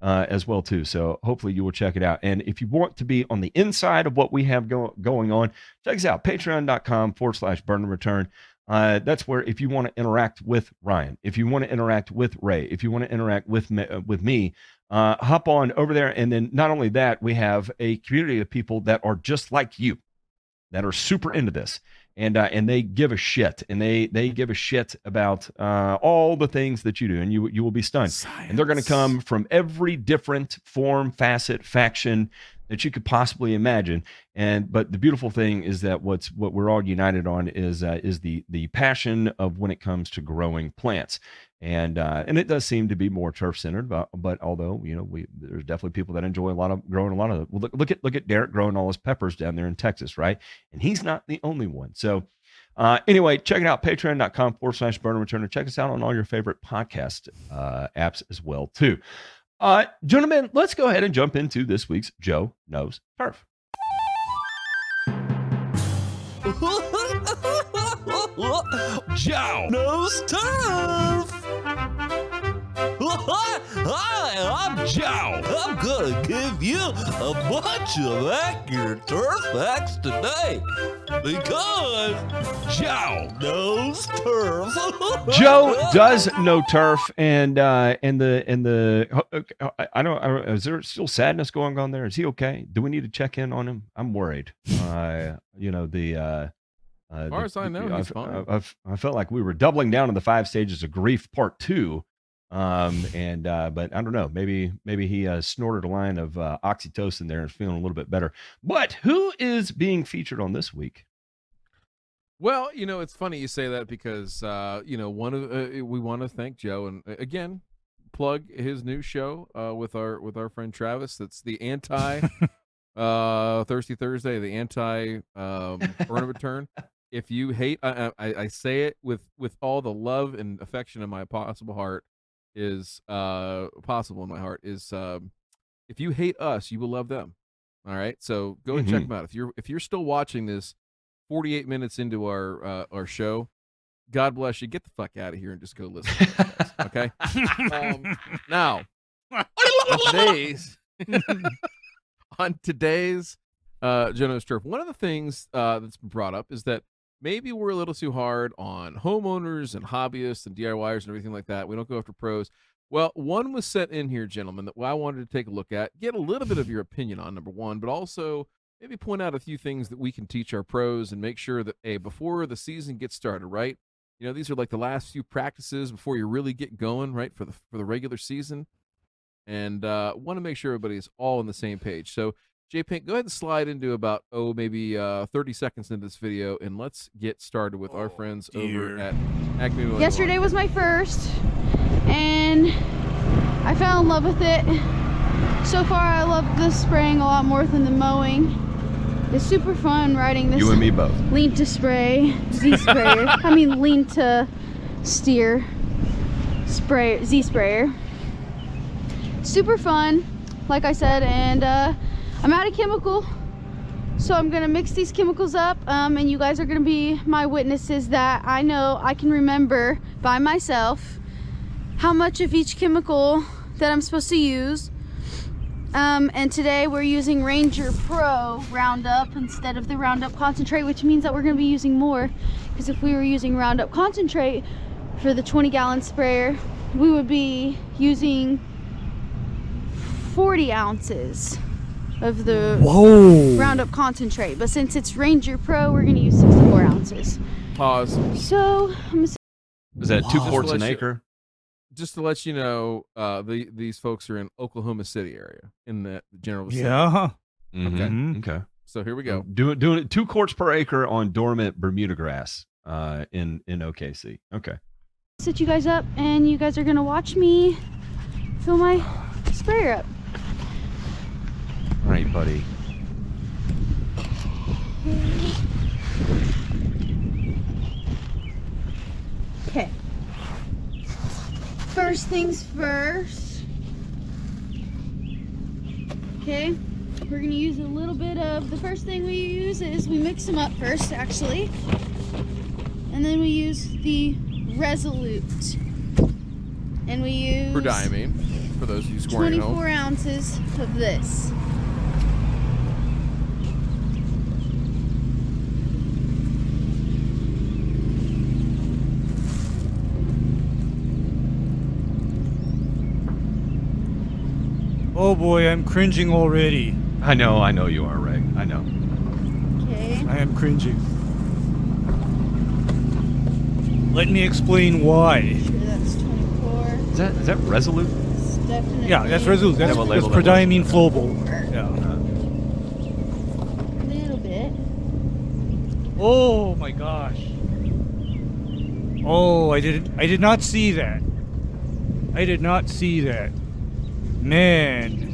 Uh, as well too. So hopefully you will check it out. And if you want to be on the inside of what we have go- going on, check us out. Patreon.com forward slash burn and return. Uh, that's where if you want to interact with Ryan, if you want to interact with Ray, if you want to interact with me, uh, with me, uh, hop on over there. And then not only that, we have a community of people that are just like you, that are super into this, and uh, and they give a shit, and they they give a shit about uh, all the things that you do, and you you will be stunned. And they're going to come from every different form, facet, faction that you could possibly imagine. And but the beautiful thing is that what's what we're all united on is uh, is the the passion of when it comes to growing plants. And uh, and it does seem to be more turf centered, but but although you know we there's definitely people that enjoy a lot of growing a lot of well, look look at look at Derek growing all his peppers down there in Texas, right? And he's not the only one. So uh, anyway, check it out, patreon.com forward slash burn and return. check us out on all your favorite podcast uh, apps as well, too. Uh, gentlemen, let's go ahead and jump into this week's Joe Knows Turf. Joe knows turf. Hi, I'm Joe. I'm gonna give you a bunch of accurate turf facts today because Joe knows turf. Joe does know turf, and uh, and the and the I don't, I don't. Is there still sadness going on there? Is he okay? Do we need to check in on him? I'm worried. Uh, you know the. Uh, uh, As far the- as I know, I, he's fine. I, I, I felt like we were doubling down on the five stages of grief, part two. Um, and uh, but I don't know. Maybe maybe he uh, snorted a line of uh, oxytocin there and feeling a little bit better. But who is being featured on this week? Well, you know, it's funny you say that because uh, you know one of uh, we want to thank Joe and uh, again plug his new show uh, with our with our friend Travis. That's the anti uh, Thirsty Thursday, the anti um, burn of return. If you hate, I, I, I say it with with all the love and affection in my possible heart is uh possible in my heart is um if you hate us, you will love them. All right, so go and check Mhm. them out. If you're if you're still watching this 48 minutes into our uh, our show, God bless you. Get the fuck out of here and just go listen. To okay. Um, now, on today's on today's uh, Joe Knows Turf, one of the things uh, that's been brought up is that maybe we're a little too hard on homeowners and hobbyists and DIYers and everything like that. We don't go after pros. Well, one was sent in here, gentlemen, that I wanted to take a look at, get a little bit of your opinion on, number one, but also maybe point out a few things that we can teach our pros and make sure that, hey, before the season gets started, right? You know, these are like the last few practices before you really get going, right, for the for the regular season. And uh, want to make sure everybody's all on the same page. So, J Pink, go ahead and slide into about oh maybe uh, 30 seconds into this video, and let's get started with our friends over at Acme. Mowing Yesterday was my first, and I fell in love with it. So far, I love the spraying a lot more than the mowing. It's super fun riding this You and me both. lean to spray Z sprayer. I mean, lean to steer spray Z sprayer. Super fun, like I said, and uh, I'm out of chemical. So I'm gonna mix these chemicals up, um, and you guys are gonna be my witnesses that I know I can remember by myself how much of each chemical that I'm supposed to use. Um, and today we're using Ranger Pro Roundup instead of the Roundup Concentrate, which means that we're gonna be using more. Because if we were using Roundup Concentrate for the 20 gallon sprayer, we would be using 40 ounces of the Whoa. Roundup Concentrate. But since it's Ranger Pro, we're gonna use 64 ounces. Pause. So I'm gonna Is that two quarts an to let you- acre? Just to let you know, uh, the these folks are in Oklahoma City area in the general vicinity. Yeah. Mhm. Okay. So here we go. Doing doing it two quarts per acre on dormant Bermuda grass uh, in in OKC. Okay. set you guys up, and you guys are gonna watch me fill my sprayer up. All right, buddy. Okay. First things first. Okay. We're gonna use a little bit of the first thing we use is we mix them up first, actually, and then we use the Resolute, and we use For diamine, for those of you scoring at home. 24 ounces of this. Oh boy, I'm cringing already. I know, I know you are, Ray. I know. Okay. I am cringing. Let me explain why. Sure, that's 24. Is that is that resolute? It's definitely. Yeah, that's resolute. That's, Yeah, that's label that was. prodiamine flowable. Yeah. A little bit. Oh my gosh. Oh, I did I did not see that. I did not see that. Man.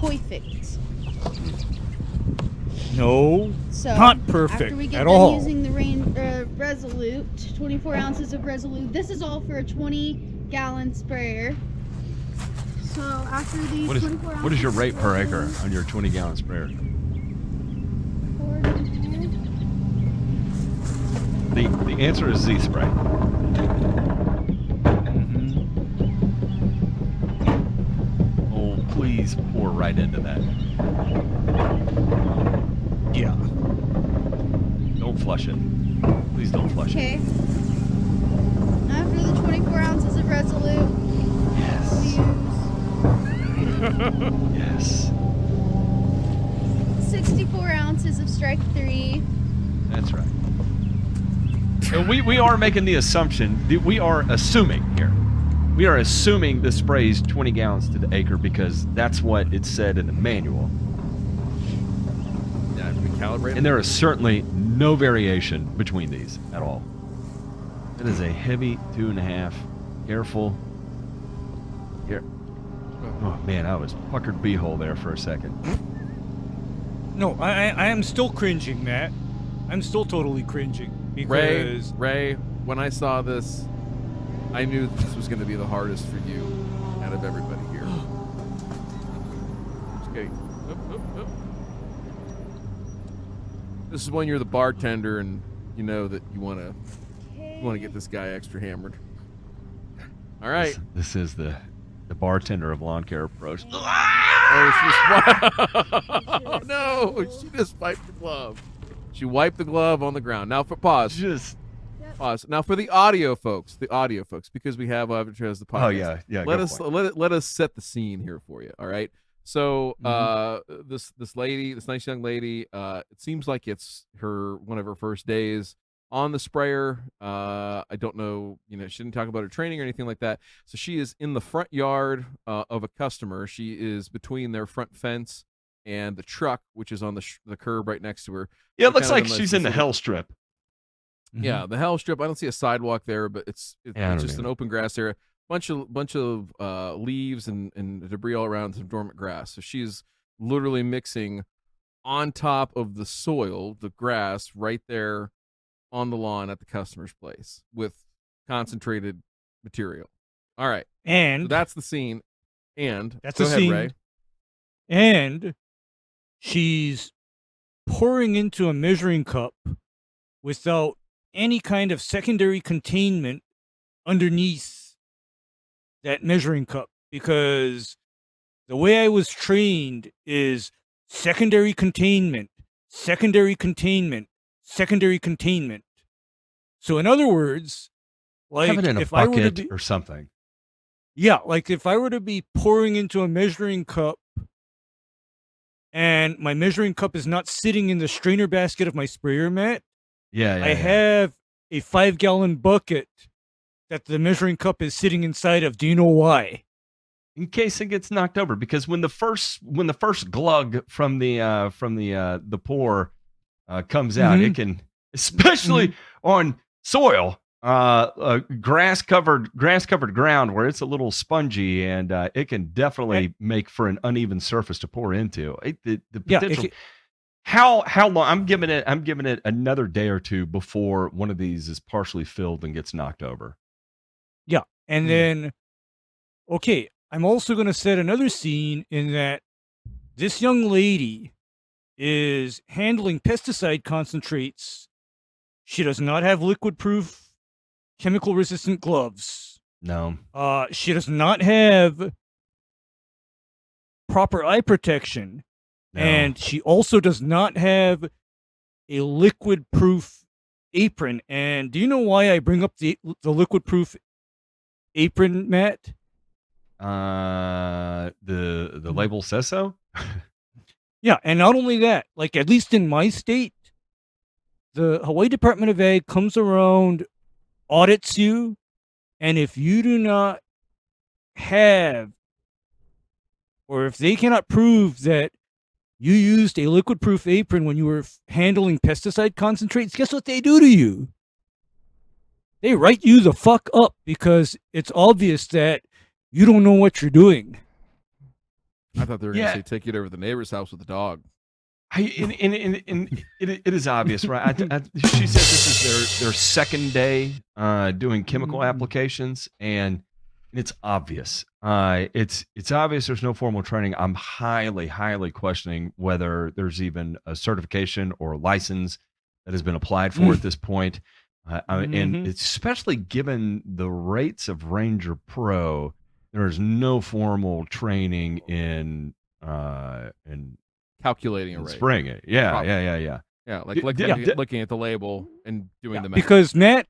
Perfect. No. So Not perfect after we get at done all. using the rain uh, Resolute, 24 ounces of Resolute. This is all for a 20 gallon sprayer. So after these What is 24 what is your rate per acre on your 20 gallon sprayer? pour it in here. The answer is Z spray. Mm-hmm. Oh, please pour right into that. Yeah. Don't flush it. Please don't flush it. Okay. After the 24 ounces of Resolute, we Yes. 64 ounces of Strike 3. That's right. And we, we are making the assumption, that we are assuming here. We are assuming the sprays 20 gallons to the acre because that's what it said in the manual. Yeah, to calibrated. And there is certainly no variation between these at all. It is a heavy two and a half. Careful. Here. Oh man, I was puckered beehole there for a second. No, I, I I am still cringing, Matt. I'm still totally cringing Ray, because Ray, when I saw this, I knew this was going to be the hardest for you out of everybody here. Just kidding. Oop, oop, oop. This is when you're the bartender and you know that you want to you want to get this guy extra hammered. All right. This, this is the the bartender of lawn care approach. Oh, she just oh, no, she just wiped the glove. She wiped the glove on the ground. Now for pause. Just Pause. Now for the audio folks, the audio folks, because we have Avatar as the podcast. oh yeah yeah. let us for it. let it, let us set the scene here for you. All right. So uh, this this lady, this nice young lady, uh, it seems like it's her one of her first days on the sprayer. Uh, I don't know, you know, she didn't talk about her training or anything like that. So she is in the front yard uh, of a customer. She is between their front fence and the truck, which is on the sh- the curb right next to her. Yeah, it looks like she's in the hell strip. Yeah, the hell strip. I don't see a sidewalk there, but it's it, Yeah, it's don't just an open grass area. Bunch of bunch of uh, leaves and, and debris all around some dormant grass. So she's literally mixing on top of the soil, the grass right there on the lawn at the customer's place with concentrated material. All right, so and that's the scene. And That's go the ahead, scene. Ray. and she's pouring into a measuring cup without any kind of secondary containment underneath that measuring cup because the way I was trained is secondary containment, secondary containment, secondary containment. So in other words, like Have it in a if I were to be, or something. yeah, like if I were to be pouring into a measuring cup and my measuring cup is not sitting in the strainer basket of my sprayer mat, Yeah, yeah. I yeah. have a five gallon bucket that the measuring cup is sitting inside of. Do you know why? in case it gets knocked over because when the first when the first glug from the uh from the uh the pour uh comes out it can especially on soil uh, uh grass covered grass covered ground where it's a little spongy and uh it can definitely make for an uneven surface to pour into it, the, the Yeah, potential ca- how how long i'm giving it i'm giving it another day or two before one of these is partially filled and gets knocked over Yeah, And Hmm. then, okay, I'm also going to set another scene in that this young lady is handling pesticide concentrates. She does not have liquid proof, chemical resistant gloves. no Uh, she does not have proper eye protection. no. And she also does not have a liquid proof apron. And do you know why I bring up the the liquid proof apron, Matt? Uh, the Mm-hmm. the label says so. Yeah, and not only that, like at least in my state, the Hawaii Department of Ag comes around, audits you, and if you do not have, or if they cannot prove that you used a liquid proof apron when you were f- handling pesticide concentrates, guess what they do to you? They write you the fuck up because it's obvious that you don't know what you're doing. I thought they were Yeah. going to say take it over to the neighbor's house with the dog. I, in, in, in, in, it, it is obvious, right? I, I, she said this is their, their second day uh, doing chemical Mm. applications, and it's obvious. Uh, it's it's obvious there's no formal training. I'm highly, highly questioning whether there's even a certification or license that has been applied for at this point. Uh, I- And especially given the rates of Ranger Pro, there is no formal training in uh, in, Calculating a rate. spraying it. Yeah, Probably. yeah, yeah, yeah. Yeah, like like d- looking, d- looking at the label and doing Yeah, the math. Because Matt,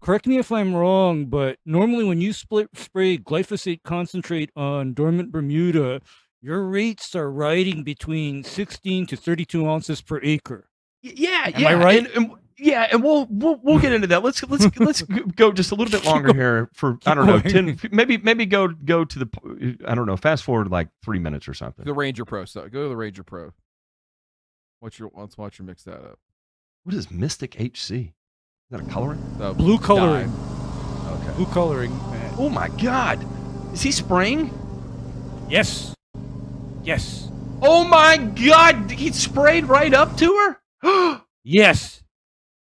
correct me if I'm wrong, but normally when you split spray glyphosate concentrate on dormant Bermuda, your rates are riding between 16 to 32 ounces per acre. Yeah, Am yeah, I right? And, and- yeah, and we'll we'll we'll get into that. Let's let's let's go just a little bit longer here for I don't know ten maybe maybe go go to the I don't know fast forward like three minutes or something. the Ranger Pro stuff. Go to the Ranger Pro. What's your let's watch you mix that up. What is Mystic HC? Is that a coloring? The Blue coloring. dye. Okay. Blue coloring, Matt. Oh my God, is he spraying? Yes. Yes. Oh my God, he sprayed right up to her. Yes.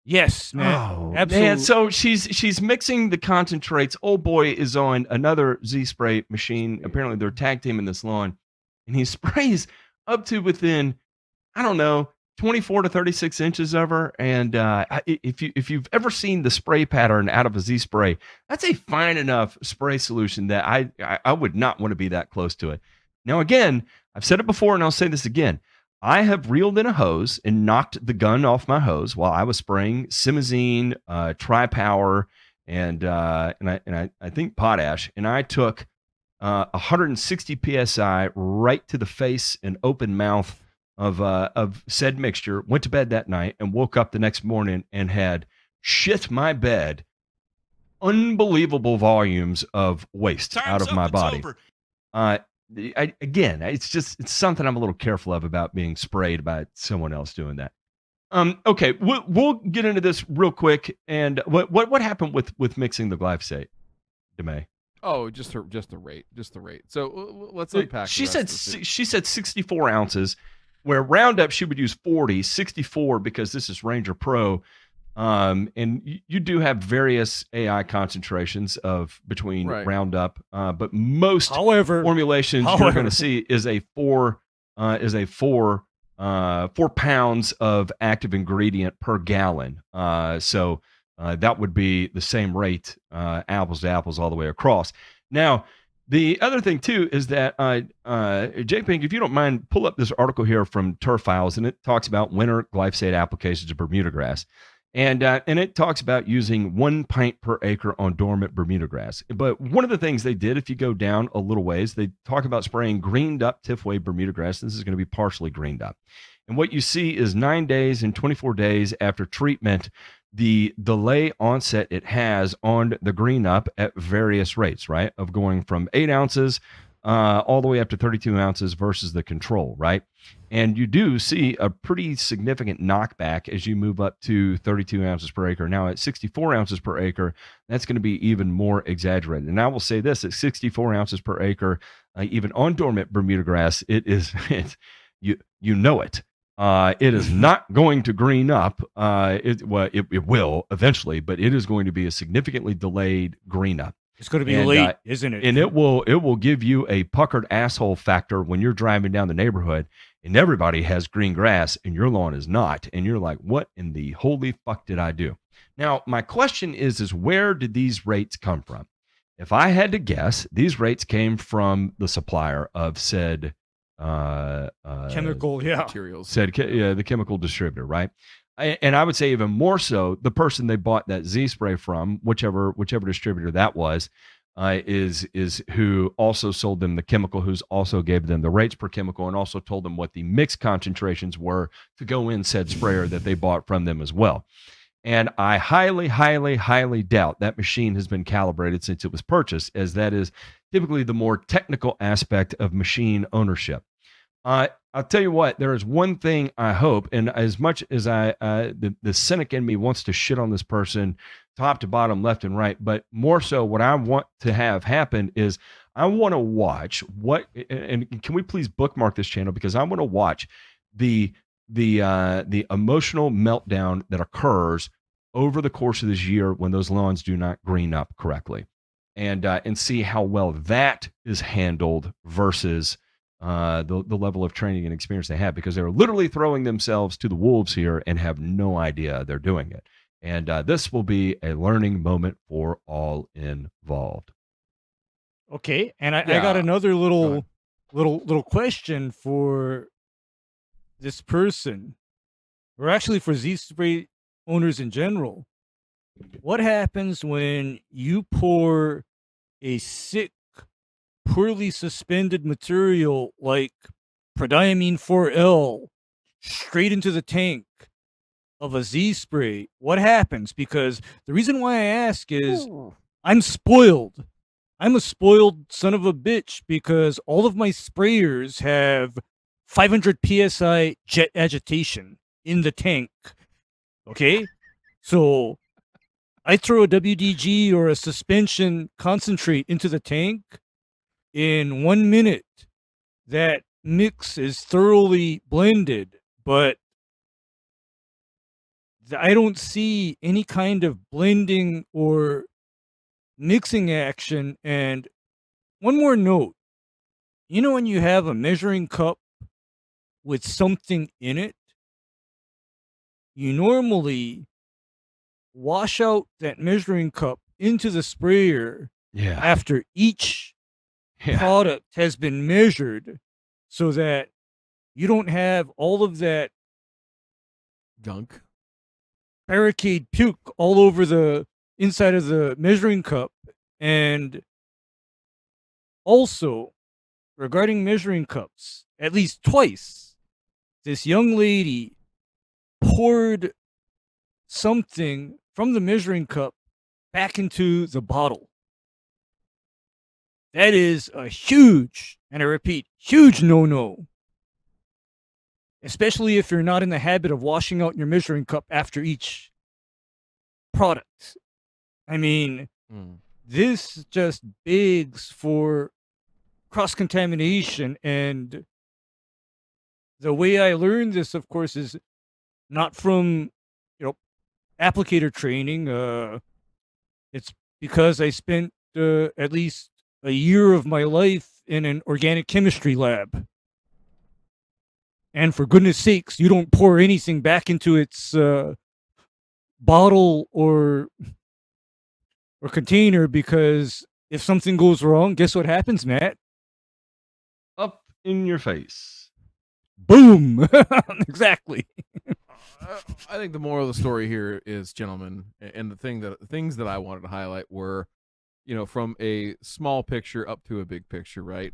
Yes, Matt. Oh man! So she's she's mixing the concentrates. Old boy is on another Z spray machine. Apparently, they're tag teaming this lawn, and he sprays up to within, I don't know, twenty four to thirty six inches of her. And uh, if you if you've ever seen the spray pattern out of a Z spray, that's a fine enough spray solution that I I, I would not want to be that close to it. Now, again, I've said it before, and I'll say this again. I have reeled in a hose and knocked the gun off my hose while I was spraying simazine, uh, tri-power, and uh, and I and I, I think potash, and I took uh, 160 psi right to the face and open mouth of uh, of said mixture. Went to bed that night and woke up the next morning and had shit my bed, unbelievable volumes of waste out of my body. Uh, I, again, it's just it's something I'm a little careful of about being sprayed by someone else doing that. Um, okay, we'll, we'll get into this real quick. And what what what happened with with mixing the glyphosate, Demay? Oh, just her, just the rate, just the rate. So let's unpack. She said of the si- thing. she said 64 ounces, where Roundup she would use 40, 64 because this is Ranger Pro. Um, and you, you do have various AI concentrations of between Right. Roundup, uh, but most However, formulations you're going to see is a four uh, is a four uh, four pounds of active ingredient per gallon. Uh, so uh, that would be the same rate, uh, apples to apples, all the way across. Now, the other thing too is that uh, uh, J Pink, if you don't mind, pull up this article here from Turf Files, and it talks about winter glyphosate applications of Bermuda grass. And uh, and it talks about using one pint per acre on dormant Bermuda grass. But one of the things they did, if you go down a little ways, they talk about spraying greened up Tifway Bermuda grass. This is going to be partially greened up. And what you see is nine days and 24 days after treatment, the delay onset it has on the green up at various rates, right? Of going from eight ounces uh, all the way up to 32 ounces versus the control, right? And you do see a pretty significant knockback as you move up to 32 ounces per acre. Now, at 64 ounces per acre, that's going to be even more exaggerated. And I will say this at 64 ounces per acre, uh, even on dormant Bermuda grass, it is, it's, you, you know it. Uh, it is not going to green up. Uh, it, well, it, it will eventually, but it is going to be a significantly delayed green up it's going to be and, late, uh, isn't it? and it will it will give you a puckered asshole factor when you're driving down the neighborhood and everybody has green grass and your lawn is not and you're like what in the holy fuck did i do now my question is is where did these rates come from if i had to guess these rates came from the supplier of said uh, uh Chemical, yeah. materials. said yeah, the chemical distributor, right? And I would say even more so, the person they bought that Z spray from, whichever whichever distributor that was, uh, is is who also sold them the chemical, who's also gave them the rates per chemical, and also told them what the mix concentrations were to go in said sprayer that they bought from them as well. And I highly, highly, highly doubt that machine has been calibrated since it was purchased, as that is typically the more technical aspect of machine ownership. Uh, I'll tell you what, there is one thing I hope, and as much as I, uh, the, the cynic in me wants to shit on this person top to bottom, left and right, but more so, what I want to have happen is I want to watch what, and can we please bookmark this channel? Because I want to watch the the uh, the emotional meltdown that occurs over the course of this year when those lawns do not green up correctly, and uh, and see how well that is handled versus uh, the the level of training and experience they have because they're literally throwing themselves to the wolves here and have no idea they're doing it. And uh, this will be a learning moment for all involved. Okay, and I, I got another little little little question for this person, or actually for Z spray owners in general. What happens when you pour a sick, poorly suspended material like prodiamine 4L straight into the tank of a Z spray? What happens? Because the reason why I ask is I'm spoiled. I'm a spoiled son of a bitch because all of my sprayers have 500 psi jet agitation in the tank. Okay? So I throw a WDG or a suspension concentrate into the tank. In one minute, that mix is thoroughly blended, but I don't see any kind of blending or mixing action. And one more note you know, when you have a measuring cup with something in it, you normally wash out that measuring cup into the sprayer Yeah. after each Yeah. product has been measured so that you don't have all of that Gunk. barricade puke all over the inside of the measuring cup. And also, regarding measuring cups, at least twice, this young lady poured something from the measuring cup back into the bottle. That is a huge, and I repeat, huge no no. Especially if you're not in the habit of washing out your measuring cup after each product. I mean, Mm. this just begs for cross contamination. And the way I learned this, of course, is not from you know applicator training. Uh, it's because I spent uh, at least a year of my life in an organic chemistry lab. And for goodness sakes, you don't pour anything back into its uh, bottle or or container because if something goes wrong, guess what happens, Matt? Up in your face. Boom! exactly. I think the moral of the story here is, gentlemen, and the thing that the things that I wanted to highlight were, you know, from a small picture up to a big picture, right?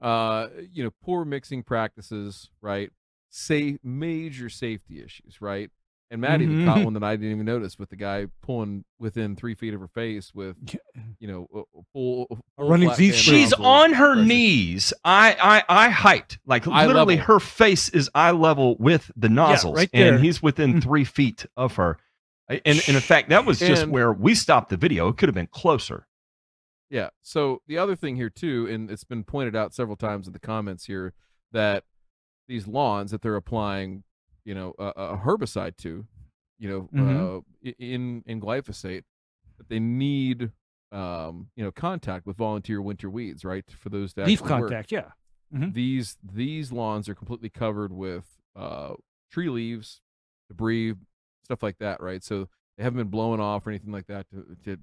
Uh, you know, poor mixing practices, right? Say major safety issues, right? And Matt even caught one that I didn't even notice with the guy pulling within three feet of her face with, you know, a, a full, full running flat Z She's on her pressure. knees. I I I height. Like Eye literally level. her face is eye level with the nozzles. right there. And he's within Mm. three feet of her. And, and in fact, that was just And- where we stopped the video. It could have been closer. Yeah. So the other thing here too, and it's been pointed out several times in the comments here, that these lawns that they're applying, you know, a, a herbicide to, you know, Mhm. uh, in in glyphosate, that they need, um, you know, contact with volunteer winter weeds, right? For those that Leaf actually work. contact, yeah. Mhm. These these lawns are completely covered with uh, tree leaves, debris, stuff like that, right? So they haven't been blown off or anything like that to to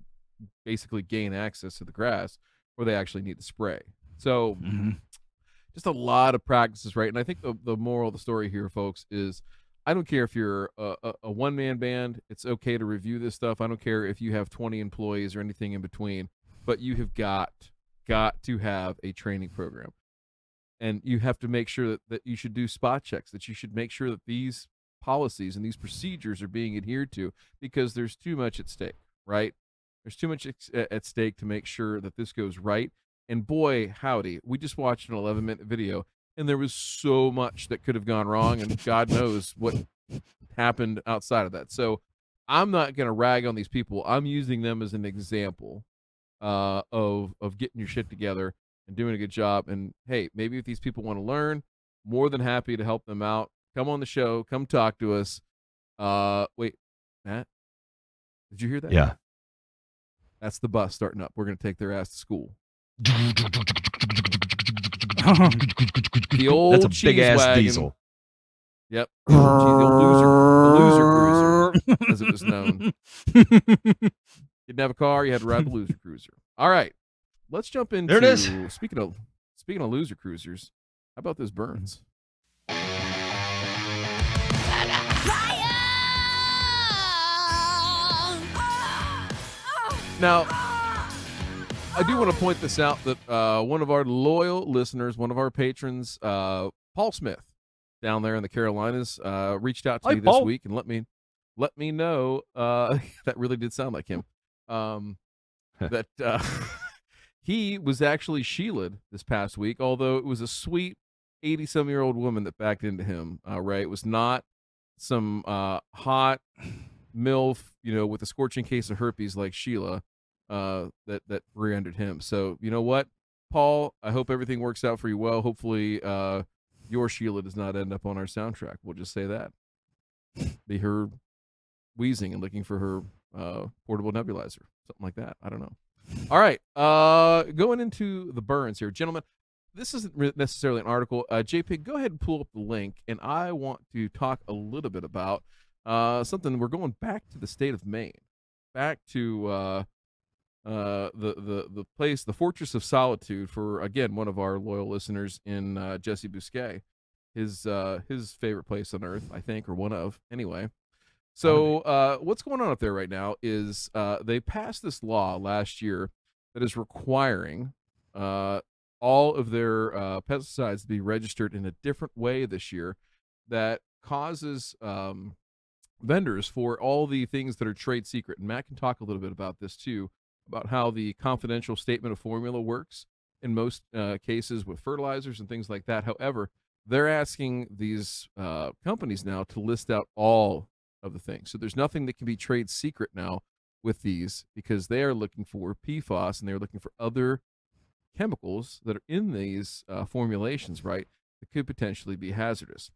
basically gain access to the grass where they actually need to spray. So Mhm. just a lot of practices, right? And I think the, the moral of the story here, folks, is I don't care if you're a, a, a one man band. It's okay to review this stuff. I don't care if you have 20 employees or anything in between, but you have got got to have a training program, and you have to make sure that, that you should do spot checks. That you should make sure that these policies and these procedures are being adhered to because there's too much at stake, right? There's too much at stake to make sure that this goes right. And boy, howdy, we just watched an 11 minute video and there was so much that could have gone wrong and god knows what happened outside of that so i'm not going to rag on these people i'm using them as an example uh, of of getting your shit together and doing a good job and hey maybe if these people want to learn more than happy to help them out come on the show come talk to us uh wait matt did you hear that Yeah. That's the bus starting up we're going to take their ass to school the old That's a cheese big ass wagon. diesel. Yep. The loser, the loser cruiser, as it was known. Didn't have a car, you had to ride the loser cruiser. All right. Let's jump into There it is. speaking of speaking of loser cruisers, how about those burns? Now, I do want to point this out that uh, one of our loyal listeners, one of our patrons, uh, Paul Smith, down there in the Carolinas, uh, reached out to Hi, me this Paul. week and let me let me know uh, that really did sound like him. Um, that uh, he was actually Sheilaed this past week, although it was a sweet eighty-some year old woman that backed into him. Uh, right, it was not some uh, hot milf, you know, with a scorching case of herpes like Sheila uh, that that rear-ended him. So you know what, Paul, I hope everything works out for you well. Hopefully, uh, your Sheila does not end up on our soundtrack. We'll just say that. Be her wheezing and looking for her uh, portable nebulizer, something like that. I don't know. All right, uh, going into the burns here, gentlemen. This isn't necessarily an article. Uh, JP, go ahead and pull up the link, and I want to talk a little bit about uh, something. We're going back to the state of Maine, back to uh, the the the place, the Fortress of Solitude, for again one of our loyal listeners in uh, Jesse Bousquet, his uh, his favorite place on earth, I think, or one of anyway. So uh, what's going on up there right now is uh, they passed this law last year that is requiring uh, all of their uh, pesticides to be registered in a different way this year. That causes um, vendors for all the things that are trade secret. And Matt can talk a little bit about this too, about how the confidential statement of formula works in most uh, cases with fertilizers and things like that. However, they're asking these uh, companies now to list out all of the things. So there's nothing that can be trade secret now with these because they are looking for PFAS and they're looking for other chemicals that are in these uh, formulations, right, that could potentially be hazardous.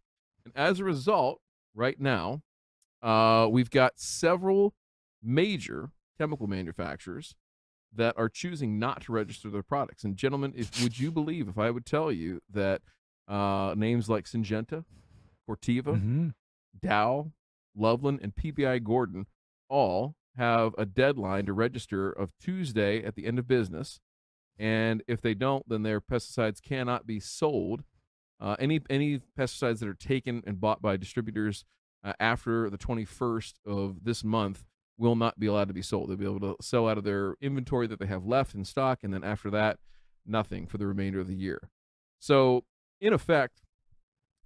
And as a result, right now, uh, we've got several major chemical manufacturers that are choosing not to register their products. And gentlemen, if would you believe if I would tell you that uh, names like Syngenta, Corteva, Mhm. Dow, Loveland, and PBI Gordon all have a deadline to register of Tuesday at the end of business. And if they don't, then their pesticides cannot be sold. Uh, any any pesticides that are taken and bought by distributors uh, after the 21st of this month will not be allowed to be sold. They'll be able to sell out of their inventory that they have left in stock, and then after that, nothing for the remainder of the year. So, in effect,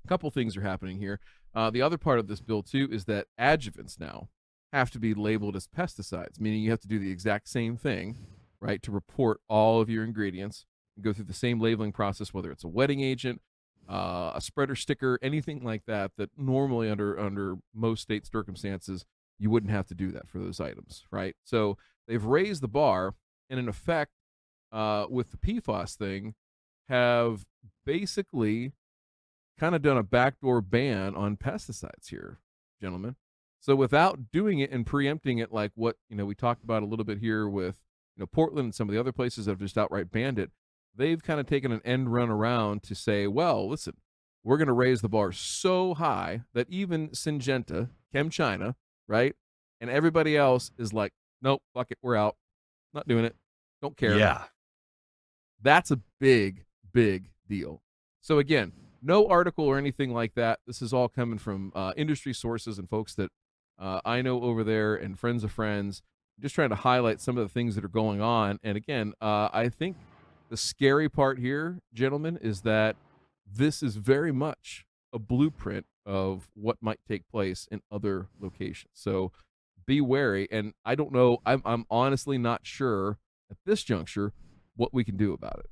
a couple things are happening here. Uh, the other part of this bill too is that adjuvants now have to be labeled as pesticides, meaning you have to do the exact same thing, right, to report all of your ingredients and go through the same labeling process, whether it's a wetting agent, uh, a spreader sticker, anything like that. That normally under under most state circumstances you wouldn't have to do that for those items, right? So they've raised the bar, and in effect, uh, with the PFAS thing, have basically kind of done a backdoor ban on pesticides here, gentlemen. So without doing it and preempting it like what, you know, we talked about a little bit here with, you know, Portland and some of the other places that have just outright banned it, they've kind of taken an end run around to say, well, listen, we're going to raise the bar so high that even Syngenta, ChemChina, right? And everybody else is like, nope, fuck it, we're out. Not doing it. Don't care. Yeah. That's a big, big deal. So again, no article or anything like that. This is all coming from uh, industry sources and folks that uh, I know over there and friends of friends. Just trying to highlight some of the things that are going on. And again, uh, I think the scary part here, gentlemen, is that this is very much a blueprint of what might take place in other locations. So be wary. And I don't know. I'm I'm honestly not sure at this juncture what we can do about it.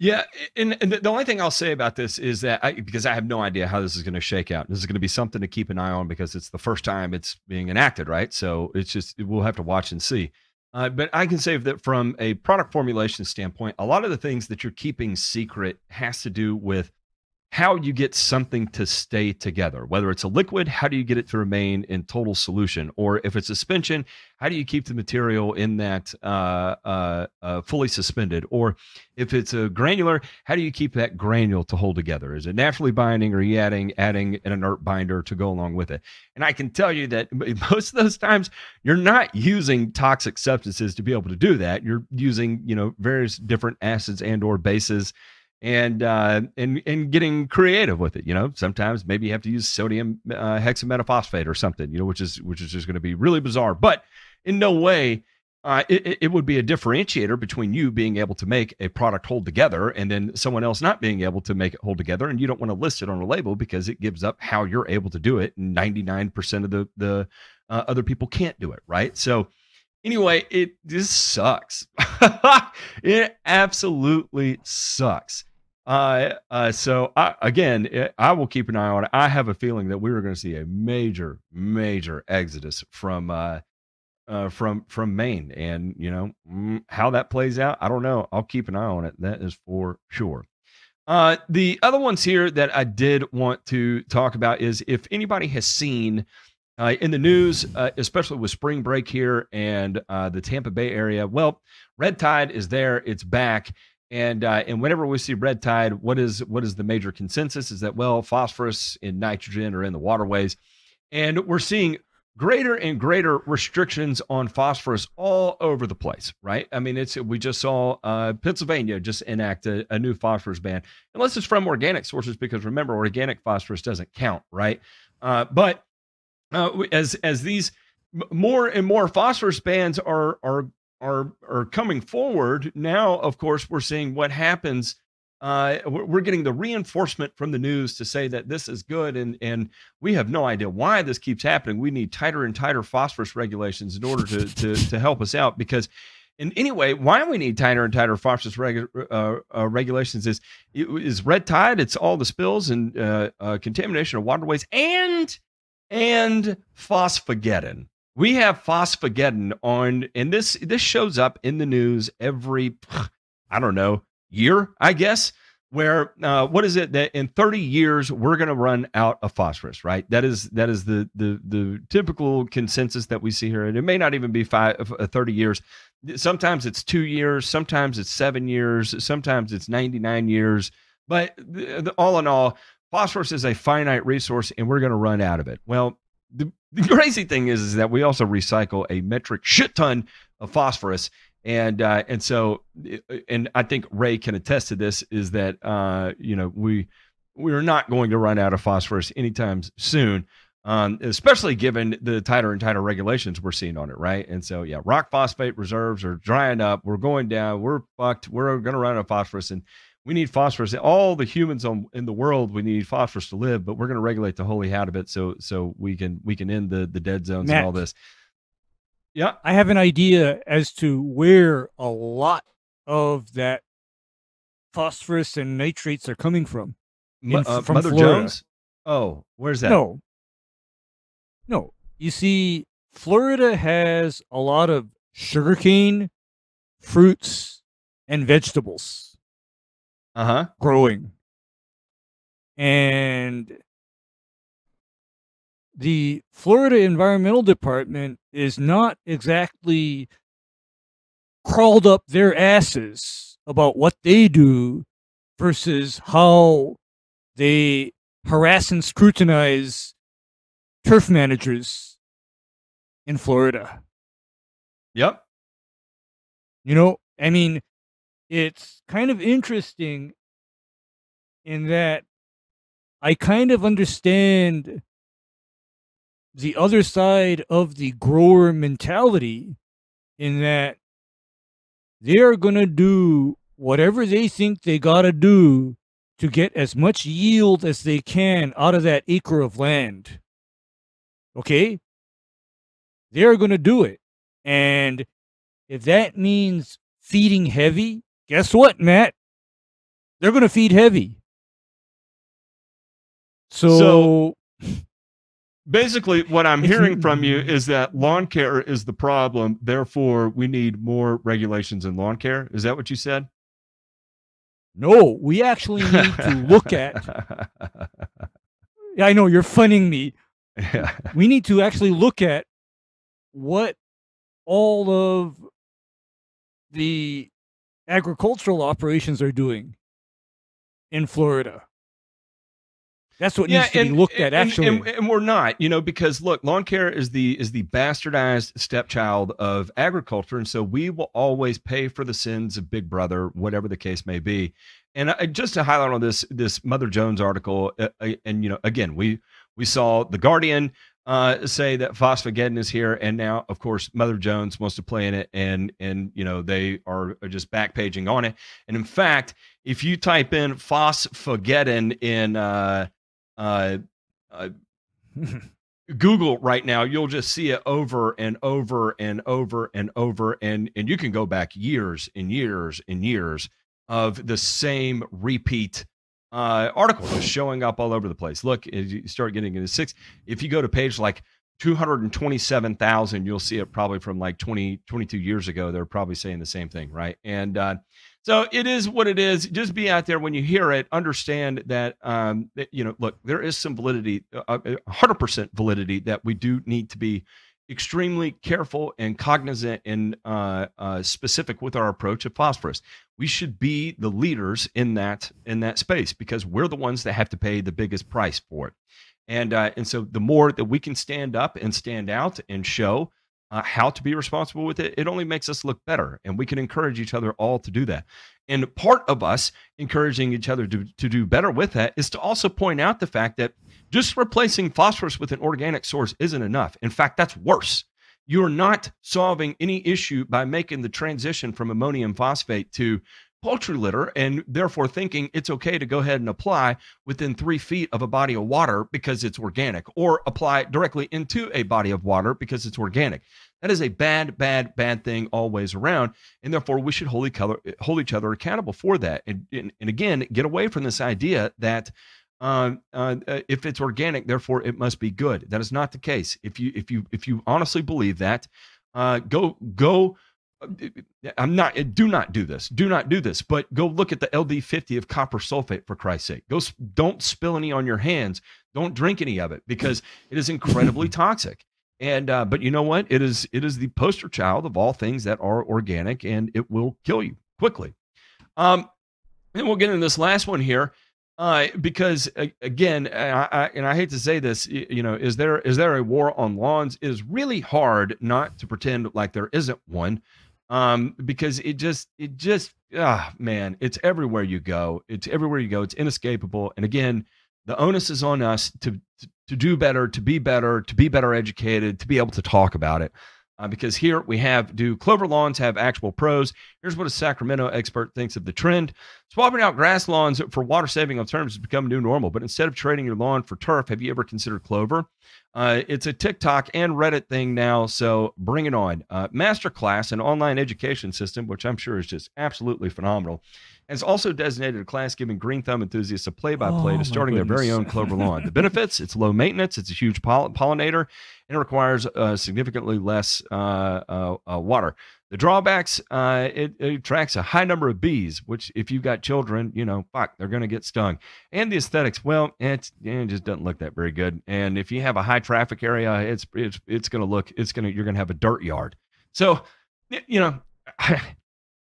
Yeah, and, and the only thing I'll say about this is that I, because I have no idea how this is going to shake out. This is going to be something to keep an eye on because it's the first time it's being enacted, right? So it's just we'll have to watch and see. Uh, but I can say that from a product formulation standpoint, a lot of the things that you're keeping secret has to do with how you get something to stay together. Whether it's a liquid, how do you get it to remain in total solution? Or if it's suspension, how do you keep the material in that uh, uh, uh, fully suspended? Or if it's a granular, how do you keep that granule to hold together? Is it naturally binding, or are you adding adding an inert binder to go along with it? And I can tell you that most of those times you're not using toxic substances to be able to do that. You're using you know various different acids and or bases and uh, and and getting creative with it. You know, sometimes maybe you have to use sodium uh, hexametaphosphate or something. You know, which is which is just going to be really bizarre. But in no way uh, it, it would be a differentiator between you being able to make a product hold together and then someone else not being able to make it hold together. And you don't want to list it on a label because it gives up how you're able to do it. 99% of the the uh, other people can't do it, right? So anyway, it this sucks. it absolutely sucks. Uh, uh, so I, again, it, I will keep an eye on it. I have a feeling that we are going to see a major, major exodus from, uh, uh, from from Maine, and you know mm, how that plays out. I don't know. I'll keep an eye on it. That is for sure. Uh, the other ones here that I did want to talk about is if anybody has seen uh, in the news, uh, especially with spring break here and uh, the Tampa Bay area. Well, red tide is there; it's back, and uh, and whenever we see red tide, what is what is the major consensus? Is that well, phosphorus and nitrogen are in the waterways, and we're seeing greater and greater restrictions on phosphorus all over the place, right? I mean, it's we just saw uh, Pennsylvania just enact a, a, new phosphorus ban, unless it's from organic sources, because remember, organic phosphorus doesn't count, right? Uh, but uh, as as these more and more phosphorus bans are are are are coming forward, now of course we're seeing what happens uh, we're getting the reinforcement from the news to say that this is good, and and we have no idea why this keeps happening. We need tighter and tighter phosphorus regulations in order to to, to help us out because. And anyway, why we need tighter and tighter phosphorus regu- uh, uh, regulations is is red tide. It's all the spills and uh, uh, contamination of waterways and and phosphogeddon. We have phosphogeddon on, and this this shows up in the news every I don't know year, I guess, where uh, what is it that in 30 years we're going to run out of phosphorus, right? That is that is the the the typical consensus that we see here, and it may not even be five uh, 30 years. Sometimes it's two years, sometimes it's seven years, sometimes it's 99 years. But the, the, all in all, phosphorus is a finite resource, and we're going to run out of it. Well, the, the crazy thing is, is that we also recycle a metric shit ton of phosphorus and uh, and so and I think Ray can attest to this is that uh, you know we we are not going to run out of phosphorus anytime soon, um, especially given the tighter and tighter regulations we're seeing on it, right? And so yeah, rock phosphate reserves are drying up. We're going down. We're fucked. We're going to run out of phosphorus and. We need phosphorus. All the humans on, in the world, we need phosphorus to live, but we're going to regulate the holy out of it so so we can we can end the the dead zones Matt, and all this. Yeah. I have an idea as to where a lot of that phosphorus and nitrates are coming from. In- uh, from Mother Florida. Jones. Oh, where's that? No. No. You see, Florida has a lot of sugarcane, fruits, and vegetables Uh huh. growing. And the Florida Environmental Department is not exactly crawled up their asses about what they do versus how they harass and scrutinize turf managers in Florida. Yep. You know, I mean, it's kind of interesting in that I kind of understand the other side of the grower mentality in that they are going to do whatever they think they got to do to get as much yield as they can out of that acre of land. Okay? They're going to do it. And if that means feeding heavy, guess what, Matt? They're going to feed heavy. So, So- Basically, what I'm hearing from you is that lawn care is the problem. Therefore, we need more regulations in lawn care. Is that what you said? no, we actually need to look at. Yeah, I know you're funning me. Yeah. we need to actually look at what all of the agricultural operations are doing in Florida. That's what needs to be looked at. Actually, and, and we're not, you know, because look, lawn care is the is the bastardized stepchild of agriculture, and so we will always pay for the sins of Big Brother, whatever the case may be. And I, just to highlight on this this Mother Jones article, uh, uh, and you know, again, we we saw the Guardian uh, say that phosphogeddon is here, and now, of course, Mother Jones wants to play in it, and and you know they are, are just backpaging on it. And in fact, if you type in phosphogeddon in uh, uh, uh, Google right now, you'll just see it over and over and over and over, and and you can go back years and years and years of the same repeat uh, showing up all over the place. Look, as you start getting into six, if you go to page like 227,000, you'll see it probably from like 20, 22 years ago. They're probably saying the same thing, right? And uh, so it is what it is. Just be out there when you hear it. Understand that, um, that you know, look, there is some validity, uh, hundred percent validity that we do need to be extremely careful and cognizant and uh, uh, specific with our approach of phosphorus. We should be the leaders in that in that space because we're the ones that have to pay the biggest price for it. And uh, and so the more that we can stand up and stand out and show uh, how to be responsible with it, it only makes us look better. And we can encourage each other all to do that. And part of us encouraging each other to, to do better with that is to also point out the fact that just replacing phosphorus with an organic source isn't enough. In fact, that's worse. You're not solving any issue by making the transition from ammonium phosphate to poultry litter and therefore thinking it's okay to go ahead and apply within three feet of a body of water because it's organic or apply directly into a body of water because it's organic. That is a bad, bad, bad thing always around. And therefore, we should hold each other, hold each other accountable for that. And, and, and again, get away from this idea that uh, uh, if it's organic, therefore it must be good. That is not the case. If you if you if you honestly believe that, uh, go go. I'm not. Do not do this. Do not do this. But go look at the LD50 of copper sulfate for Christ's sake. Go. Don't spill any on your hands. Don't drink any of it because it is incredibly toxic. And uh, but you know what? It is it is the poster child of all things that are organic, and it will kill you quickly. Um, and we'll get into this last one here. Uh, because uh, again, I, I, and I hate to say this, you know, is there is there a war on lawns? It is really hard not to pretend like there isn't one, um, because it just it just ah man, it's everywhere you go. It's everywhere you go. It's inescapable. And again, the onus is on us to to, to do better, to be better, to be better educated, to be able to talk about it. Uh, because here we have do clover lawns have actual pros? Here's what a Sacramento expert thinks of the trend. Swapping out grass lawns for water saving alternatives has become new normal, but instead of trading your lawn for turf, have you ever considered clover? Uh, it's a TikTok and Reddit thing now, so bring it on. Uh, Masterclass, an online education system, which I'm sure is just absolutely phenomenal, has also designated a class giving green thumb enthusiasts a play by play Oh, to starting their very own clover lawn. The benefits it's low maintenance, it's a huge poll- pollinator, and it requires uh, significantly less uh, uh, uh, water. The drawbacks, uh, it, it attracts a high number of bees, which if you've got children, you know, fuck, they're going to get stung. And the aesthetics, well, it's, it just doesn't look that very good. And if you have a high traffic area, it's it's it's going to look, it's going to you're going to have a dirt yard. So, you know.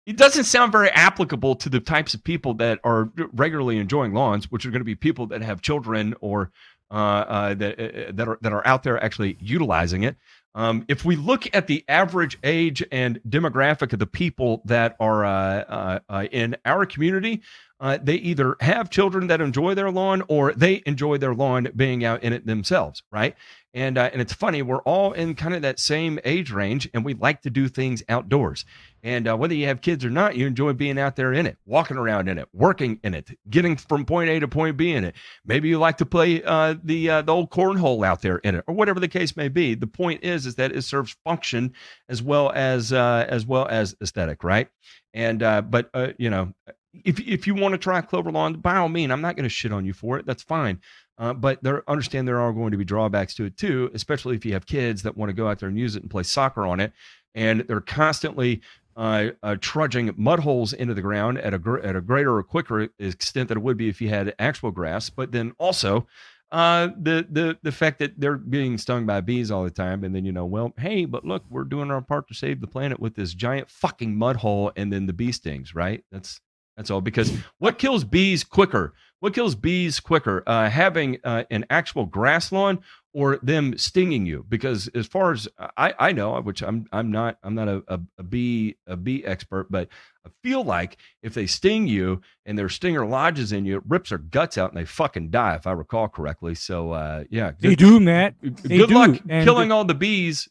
It doesn't sound very applicable to the types of people that are regularly enjoying lawns, which are going to be people that have children or uh, uh, that uh, that are that are out there actually utilizing it. Um, if we look at the average age and demographic of the people that are uh, uh, uh, in our community, uh, they either have children that enjoy their lawn or they enjoy their lawn being out in it themselves, right? And uh, and it's funny, we're all in kind of that same age range, and we like to do things outdoors. And uh, whether you have kids or not, you enjoy being out there in it, walking around in it, working in it, getting from point A to point B in it. Maybe you like to play uh, the uh, the old cornhole out there in it, or whatever the case may be. The point is, is that it serves function as well as uh, as well as aesthetic, right? And uh, but uh, you know, if if you want to try clover lawn, by all means, I'm not going to shit on you for it. That's fine. Uh, but there, understand there are going to be drawbacks to it too, especially if you have kids that want to go out there and use it and play soccer on it, and they're constantly uh, uh, trudging mud holes into the ground at a gr- at a greater or quicker extent than it would be if you had actual grass. But then also uh, the the the fact that they're being stung by bees all the time, and then you know, well, hey, but look, we're doing our part to save the planet with this giant fucking mud hole, and then the bee stings, right? That's that's all. Because what kills bees quicker? What kills bees quicker? Uh, having uh, an actual grass lawn or them stinging you? Because as far as I, I know, which I'm I'm not I'm not a, a, a bee a bee expert, but I feel like if they sting you and their stinger lodges in you, it rips their guts out and they fucking die, if I recall correctly. So uh, yeah, They do, Matt. They good do. luck And- killing all the bees.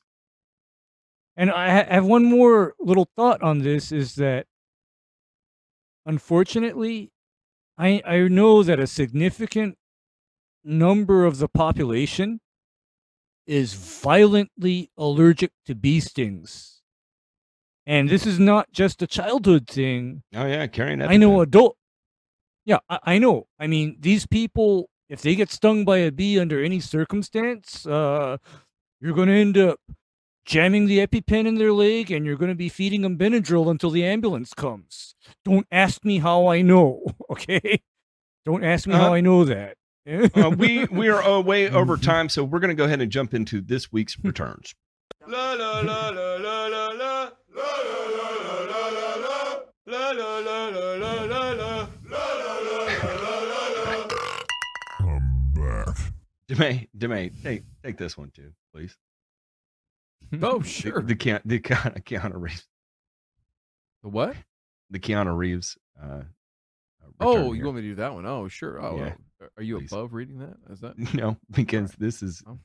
And I have one more little thought on this is that unfortunately, I I know that a significant number of the population is violently allergic to bee stings. And this is not just a childhood thing. Oh yeah, carrying that. I know adult. Yeah, I, I know. I mean, these people, if they get stung by a bee under any circumstance, uh, you're going to end up jamming the EpiPen in their leg, and you're going to be feeding them Benadryl until the ambulance comes. Don't ask me how I know. Okay, don't ask me how Uh-huh. I know that. Uh, we we are uh, way over time, so we're going to go ahead and jump into this week's returns. La la la la la la la la la la la la la la la la la la la la I'm back. Demae, Demae, take take this one too, please. Oh, The- sure. The, Keanu, the Keanu, Keanu Reeves, The what? the Keanu Reeves. Uh, uh, Oh, return you here. want me to do that one? Oh, sure. Oh, Yeah, oh, are you please. above reading that? Is that no, because this is oh.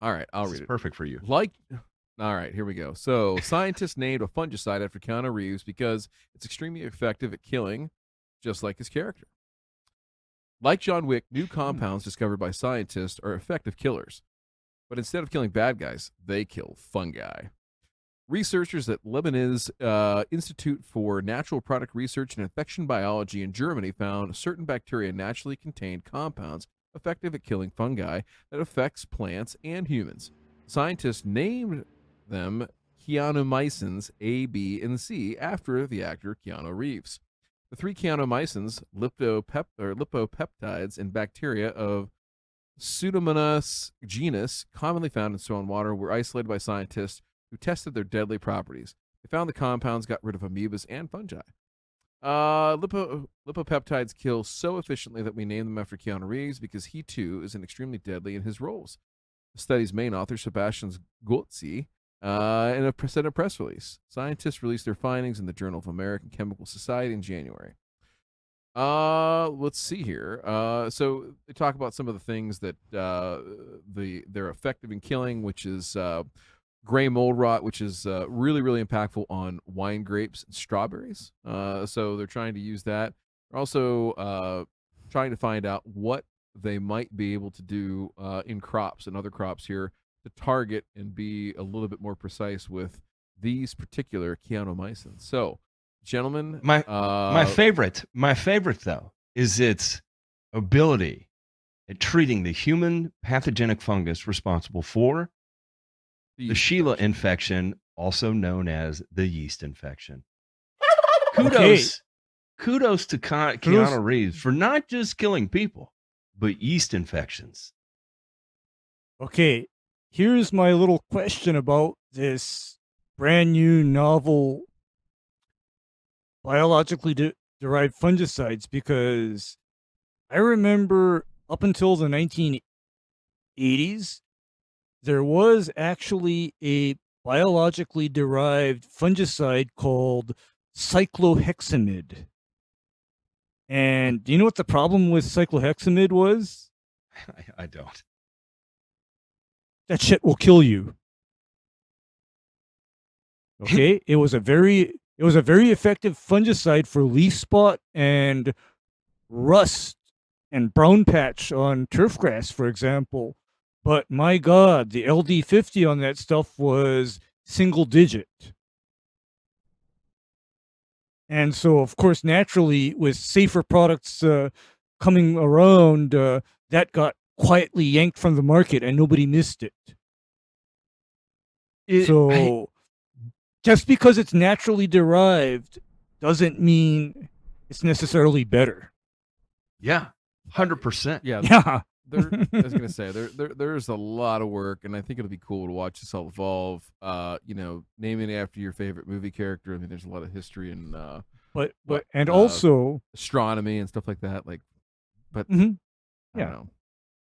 all right? I'll this read it. perfect for you. Like, all right, here we go. So, scientists named a fungicide after Keanu Reeves because it's extremely effective at killing, just like his character. Like John Wick, new hmm. compounds discovered by scientists are effective killers. But instead of killing bad guys, they kill fungi. Researchers at Leibniz uh, Institute for Natural Product Research and Infection Biology in Germany found certain bacteria naturally contained compounds effective at killing fungi that affects plants and humans. Scientists named them Keanumycins A, B, and C after the actor Keanu Reeves. The three Keanumycins, lipopep- lipopeptides and bacteria of Pseudomonas genus, commonly found in soil and water, were isolated by scientists who tested their deadly properties. They found the compounds got rid of amoebas and fungi. Uh, lipo- lipopeptides kill so efficiently that we name them after Keanu Reeves because he too is an extremely deadly in his roles. The study's main author, Sebastian Götze, uh, in a in a press release. Scientists released their findings in the Journal of American Chemical Society in January. Uh, let's see here. Uh, so they talk about some of the things that uh, the they're effective in killing, which is uh, gray mold rot, which is uh, really really impactful on wine grapes and strawberries. Uh, so they're trying to use that. They're also uh, trying to find out what they might be able to do uh, in crops and other crops here to target and be a little bit more precise with these particular keanumycins. So, gentlemen, My uh, my favorite, my favorite though, is its ability at treating the human pathogenic fungus responsible for the Sheila infection, also known as the yeast infection. Kudos, Okay. kudos to Kudos- Keanu Reeves for not just killing people, but yeast infections. Okay, here's my little question about this brand new novel biologically de- derived fungicides because I remember up until the 1980s, there was actually a biologically derived fungicide called cycloheximide. And do you know what the problem with cycloheximide was? I, I don't. That shit will kill you. Okay, it was a very it was a very effective fungicide for leaf spot and rust and brown patch on turf grass, for example. But my God, the LD50 on that stuff was single digit. And so, of course, naturally, with safer products uh, coming around, uh, that got quietly yanked from the market and nobody missed it. It- so, I- just because it's naturally derived doesn't mean it's necessarily better. yeah, hundred percent. Yeah, Yeah. There, I was gonna say there, there there's a lot of work, and I think it'll be cool to watch this all evolve. Uh, you know, naming it after your favorite movie character. I mean, there's a lot of history in uh, But but and uh, also astronomy and stuff like that. Like, but Mhm. I Yeah. don't know.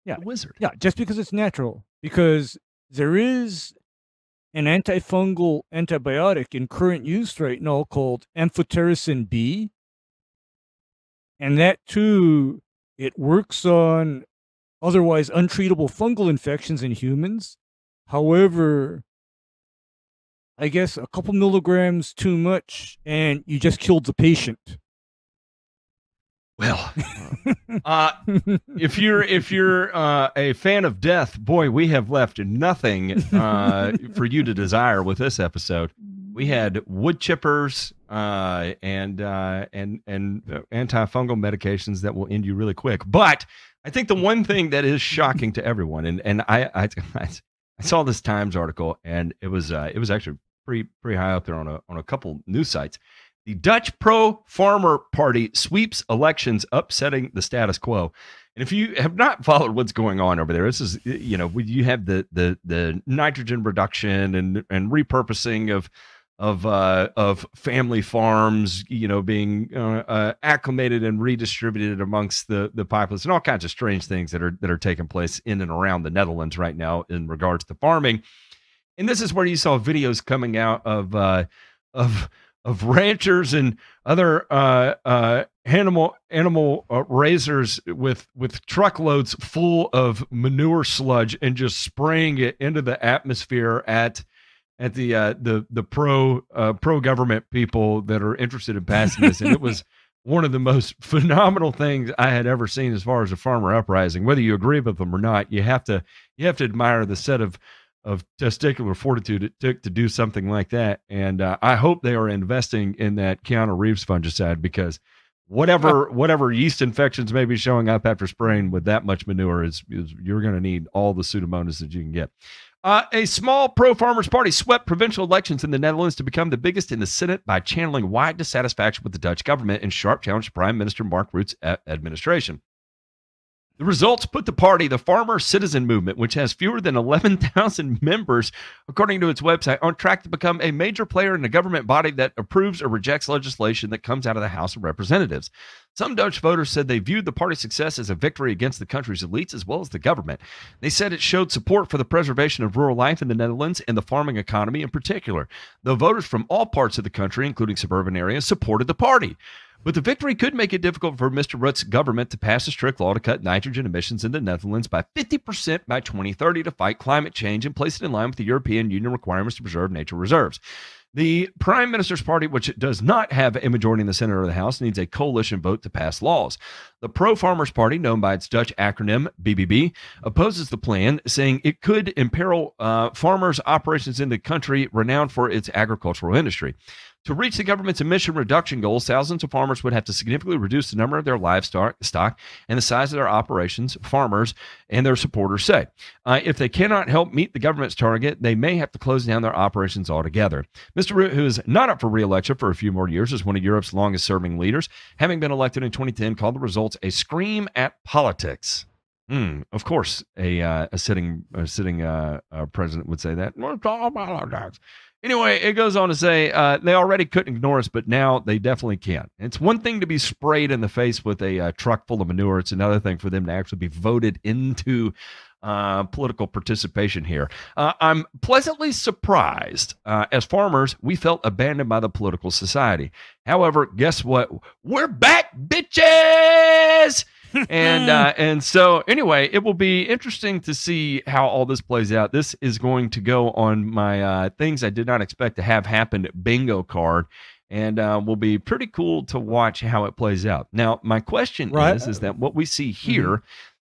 Yeah. wizard. Yeah, just because it's natural. Because there is an antifungal antibiotic in current use right now called amphotericin B. And that too, it works on otherwise untreatable fungal infections in humans. However, I guess a couple milligrams too much and you just killed the patient. Well, uh, if you're if you're uh, a fan of death, boy, we have left nothing uh, for you to desire with this episode. We had wood chippers uh, and uh, and and uh, antifungal medications that will end you really quick. But I think the one thing that is shocking to everyone, and and I I, I saw this Times article, and it was uh, it was actually pretty pretty high up there on a on a couple news sites. The Dutch pro farmer party sweeps elections, upsetting the status quo. And if you have not followed what's going on over there, this is you know you have the the the nitrogen reduction and and repurposing of of uh, of family farms, you know, being uh, uh, acclimated and redistributed amongst the the populace, and all kinds of strange things that are that are taking place in and around the Netherlands right now in regards to farming. And this is where you saw videos coming out of uh, of of ranchers and other uh, uh, animal animal raisers with with truckloads full of manure sludge and just spraying it into the atmosphere at at the uh, the the pro uh, pro government people that are interested in passing this, and it was one of the most phenomenal things I had ever seen as far as a farmer uprising. Whether you agree with them or not, you have to you have to admire the set of of testicular fortitude it took to do something like that. And uh, I hope they are investing in that Keanu Reeves fungicide because whatever whatever yeast infections may be showing up after spraying with that much manure is, is you're going to need all the pseudomonas that you can get. Uh, a small pro farmers party swept provincial elections in the Netherlands to become the biggest in the Senate by channeling wide dissatisfaction with the Dutch government and sharp challenge to Prime Minister Mark Rutte's a- administration. The results put the party, the Farmer Citizen Movement, which has fewer than 11,000 members, according to its website, on track to become a major player in a government body that approves or rejects legislation that comes out of the House of Representatives. Some Dutch voters said they viewed the party's success as a victory against the country's elites as well as the government. They said it showed support for the preservation of rural life in the Netherlands and the farming economy in particular. Though voters from all parts of the country, including suburban areas, supported the party. But the victory could make it difficult for Mr. Rutte's government to pass a strict law to cut nitrogen emissions in the Netherlands by 50% by 2030 to fight climate change and place it in line with the European Union requirements to preserve nature reserves. The Prime Minister's party, which does not have a majority in the Senate or the House, needs a coalition vote to pass laws. The Pro Farmers Party, known by its Dutch acronym BBB, opposes the plan, saying it could imperil uh, farmers' operations in the country renowned for its agricultural industry. To reach the government's emission reduction goals, thousands of farmers would have to significantly reduce the number of their livestock stock and the size of their operations, farmers and their supporters say. Uh, if they cannot help meet the government's target, they may have to close down their operations altogether. Mr. Rutte, who is not up for re-election for a few more years, is one of Europe's longest-serving leaders, having been elected in 2010, called the results a scream at politics. Hmm, of course, a uh, a sitting a sitting uh, uh, president would say that. Anyway, it goes on to say uh, they already couldn't ignore us, but now they definitely can. It's one thing to be sprayed in the face with a uh, truck full of manure. It's another thing for them to actually be voted into uh, political participation here. Uh, I'm pleasantly surprised. Uh, as farmers, we felt abandoned by the political society. However, guess what? We're back, bitches! And uh, and so anyway, it will be interesting to see how all this plays out. This is going to go on my uh, things I did not expect to have happen bingo card, and uh, will be pretty cool to watch how it plays out. Now, my question Right. is is that what we see here.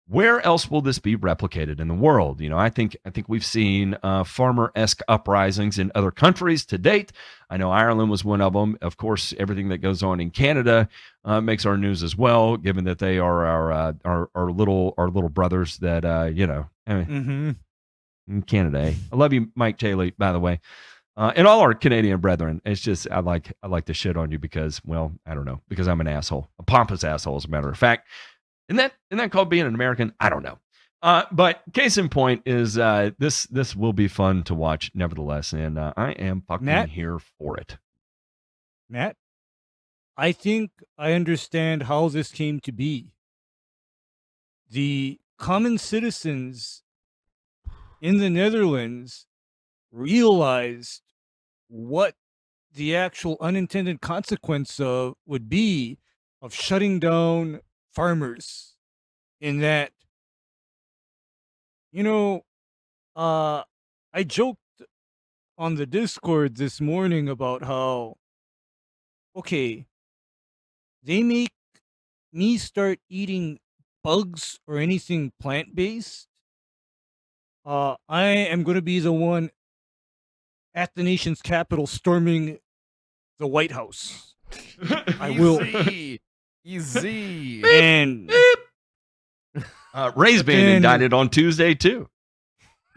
Where else will this be replicated in the world? You know, I think I think we've seen uh, farmer-esque uprisings in other countries to date. I know Ireland was one of them. Of course, everything that goes on in Canada uh, makes our news as well, given that they are our uh, our, our little our little brothers that uh, you know eh, hmm in Canada. eh? I love you, Mike Taylor, by the way, uh, and all our Canadian brethren. It's just I like I like to shit on you because well I don't know because I'm an asshole, a pompous asshole as a matter of fact. Isn't that isn't that called being an American? I don't know. Uh, but case in point is uh, this this will be fun to watch nevertheless, and uh, I am fucking Matt? here for it. Matt, I think I understand how this came to be. The common citizens in the Netherlands realized what the actual unintended consequence of would be of shutting down farmers in that you know uh i joked on the discord this morning about how okay, they make me start eating bugs or anything plant based, uh, I am going to be the one at the nation's capital storming the White House. I will. Easy. Easy. And Uh, Ray's being And- indicted on Tuesday too.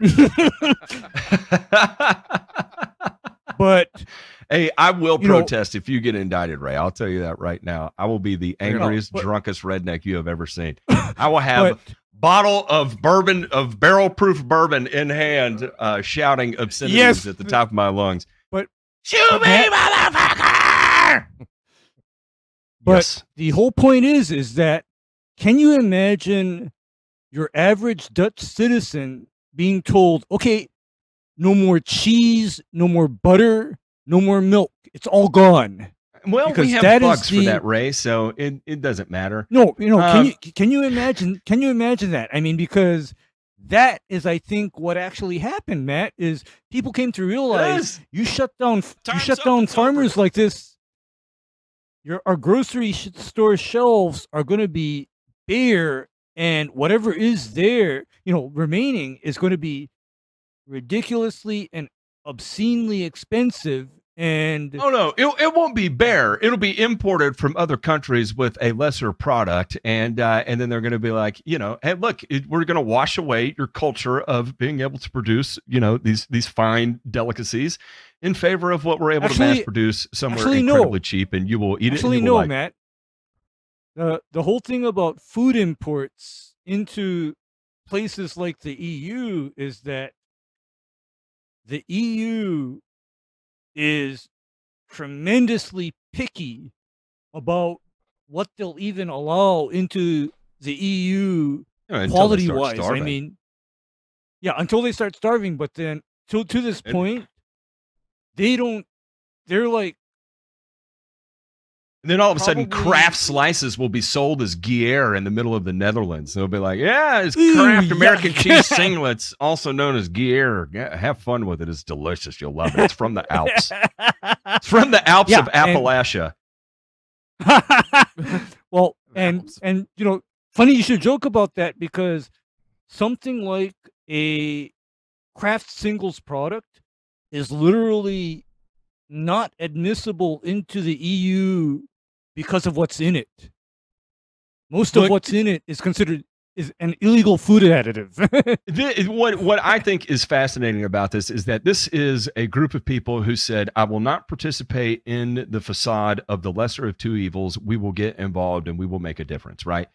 but hey, I will You know- protest if you get indicted, Ray. I'll tell you that right now. I will be the angriest, but- drunkest redneck you have ever seen. I will have but bottle of bourbon of barrel proof bourbon in hand, uh, shouting obscenities Yes. at the top of my lungs. But- shoot me, motherfucker! But- yes. the whole point is is that can you imagine your average Dutch citizen being told, okay, no more cheese, no more butter, no more milk. It's all gone. Well, because we have that bugs for the- that, Ray. So it, it doesn't matter. No, you know, Um, can you can you imagine can you imagine that? I mean, because that is I think what actually happened, Matt, is people came to realize you shut down you shut up, down farmers over. like this. Your our grocery store shelves are going to be bare, and whatever is there, you know, remaining is going to be ridiculously and obscenely expensive. And Oh no, it, it won't be bare. It'll be imported from other countries with a lesser product, and uh, and then they're going to be like, you know, hey, look, it, we're going to wash away your culture of being able to produce, you know, these these fine delicacies in favor of what we're able to mass produce somewhere actually, no. incredibly cheap, and you will eat Actually, it. will no, like. Matt. The the whole thing about food imports into places like the EU is that the EU is tremendously picky about what they'll even allow into the EU You know, until they quality wise. I mean, yeah, until they start starving, but then to to this point, they don't. They're like And then all of a sudden, probably- Kraft slices will be sold as Guerre in the middle of the Netherlands. They'll be like, "Yeah, it's Ooh, Kraft American yuck. cheese singlets, also known as Guerre. Yeah, have fun with it. It's delicious. You'll love it. It's from the Alps. It's from the Alps Yeah, of and- Appalachia. well, and and you know, funny you should joke about that because something like a Kraft singles product is literally not admissible into the EU because of what's in it. Most of what's in it is considered is an illegal food additive. The- what what I think is fascinating about this is that this is a group of people who said, "I will not participate in the facade of the lesser of two evils. We will get involved and we will make a difference." Right.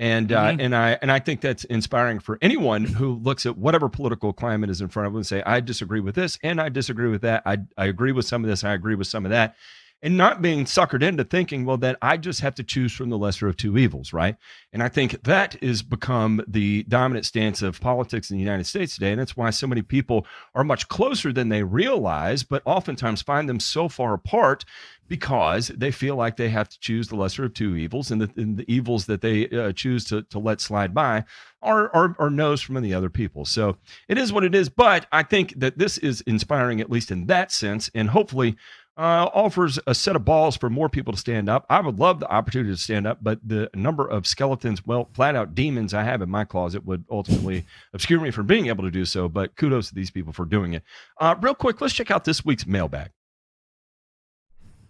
And uh, Mhm. and I and I think that's inspiring for anyone who looks at whatever political climate is in front of them and say, "I disagree with this and I disagree with that. I I agree with some of this. I agree with some of that." and not being suckered into thinking, well, then I just have to choose from the lesser of two evils, right? And I think that has become the dominant stance of politics in the United States today. And that's why so many people are much closer than they realize, but oftentimes find them so far apart because they feel like they have to choose the lesser of two evils, and the, and the evils that they uh, choose to, to let slide by are, are, are no's from the other people. So it is what it is. But I think that this is inspiring, at least in that sense, and hopefully uh, offers a set of balls for more people to stand up. I would love the opportunity to stand up, but the number of skeletons, well, flat out demons I have in my closet would ultimately obscure me from being able to do so. But kudos to these people for doing it. Uh, real quick, let's check out this week's mailbag.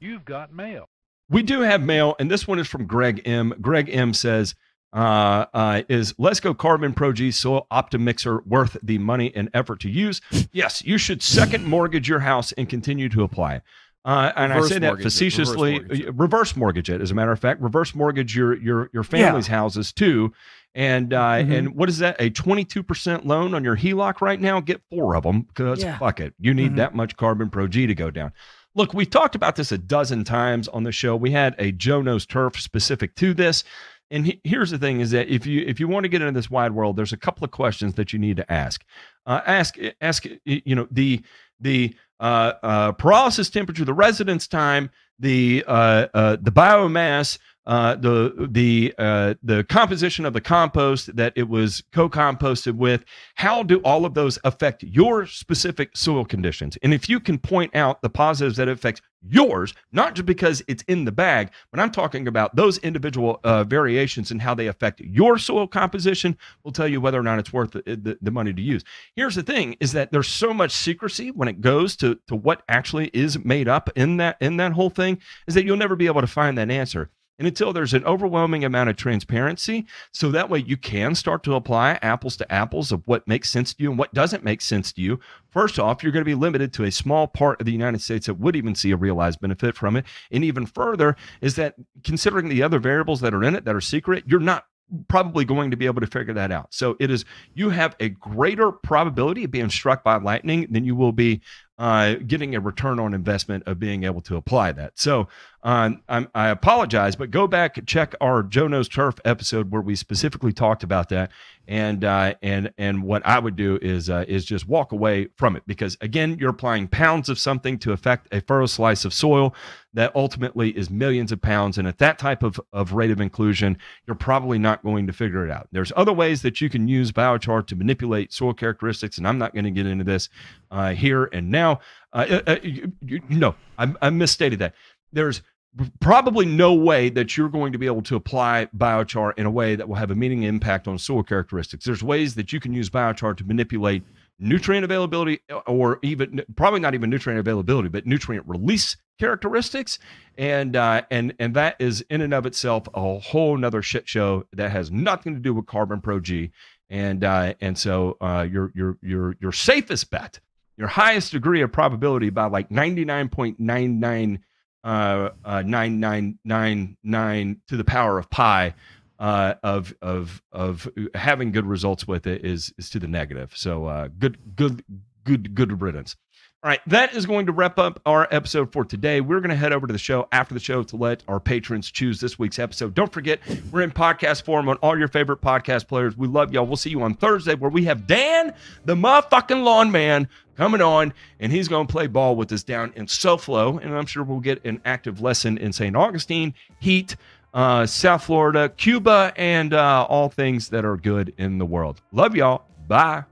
You've got mail. We do have mail, and this one is from Greg M. Greg M says, uh, uh, is Let's Go Carbon Pro G Soil Optimixer worth the money and effort to use? Yes, you should second mortgage your house and continue to apply. Uh, and Reverse I say that mortgage it, facetiously. reverse mortgage it. Reverse mortgage it, as a matter of fact. Reverse mortgage your your your family's houses too. And uh, Mhm. and what is that? A twenty two percent loan on your HELOC right now? Get four of them because Yeah. fuck it, you need Mhm. that much Carbon Pro G to go down. Look, we've talked about this a dozen times on the show. We had a Joe Knows Turf specific to this. And he, here's the thing: is that if you if you want to get into this wide world, there's a couple of questions that you need to ask. Uh, ask ask you know the the uh, uh, pyrolysis temperature, the residence time, the uh, uh, the biomass, uh, the the uh, the composition of the compost that it was co-composted with. How do all of those affect your specific soil conditions? And if you can point out the positives that affects yours, not just because it's in the bag, but I'm talking about those individual uh, variations and how they affect your soil composition, will tell you whether or not it's worth the, the, the money to use. Here's the thing: is that there's so much secrecy when it goes to to what actually is made up in that in that whole thing, is that you'll never be able to find that answer. And until there's an overwhelming amount of transparency, so that way you can start to apply apples to apples of what makes sense to you and what doesn't make sense to you. First off, you're going to be limited to a small part of the United States that would even see a realized benefit from it. And even further, is that considering the other variables that are in it that are secret, you're not probably going to be able to figure that out. So it is you have a greater probability of being struck by lightning than you will be uh, getting a return on investment of being able to apply that. So um, I'm, I apologize, but go back check our Joe Knows Turf episode where we specifically talked about that. And uh, and and what I would do is uh, is just walk away from it because again, you're applying pounds of something to affect a furrow slice of soil that ultimately is millions of pounds. And at that type of, of rate of inclusion, you're probably not going to figure it out. There's other ways that you can use biochar to manipulate soil characteristics, and I'm not going to get into this uh, here and now. Uh, uh, you, you, no, I, I misstated that. There's probably no way that you're going to be able to apply biochar in a way that will have a meaning impact on soil characteristics. There's ways that you can use biochar to manipulate nutrient availability or even probably not even nutrient availability but nutrient release characteristics and uh, and and that is in and of itself a whole nother shit show that has nothing to do with carbon pro g and uh, and so uh, your your your your safest bet your highest degree of probability by like 99.99 uh, uh, 9999 to the power of pi uh, of of of having good results with it is is to the negative. So uh, good good good good riddance. All right, that is going to wrap up our episode for today. We're going to head over to the show after the show to let our patrons choose this week's episode. Don't forget, we're in podcast form on all your favorite podcast players. We love y'all. We'll see you on Thursday where we have Dan, the motherfucking lawn man, coming on, and he's going to play ball with us down in SoFlo. And I'm sure we'll get an active lesson in St. Augustine, Heat, uh, South Florida, Cuba, and uh, all things that are good in the world. Love y'all. Bye.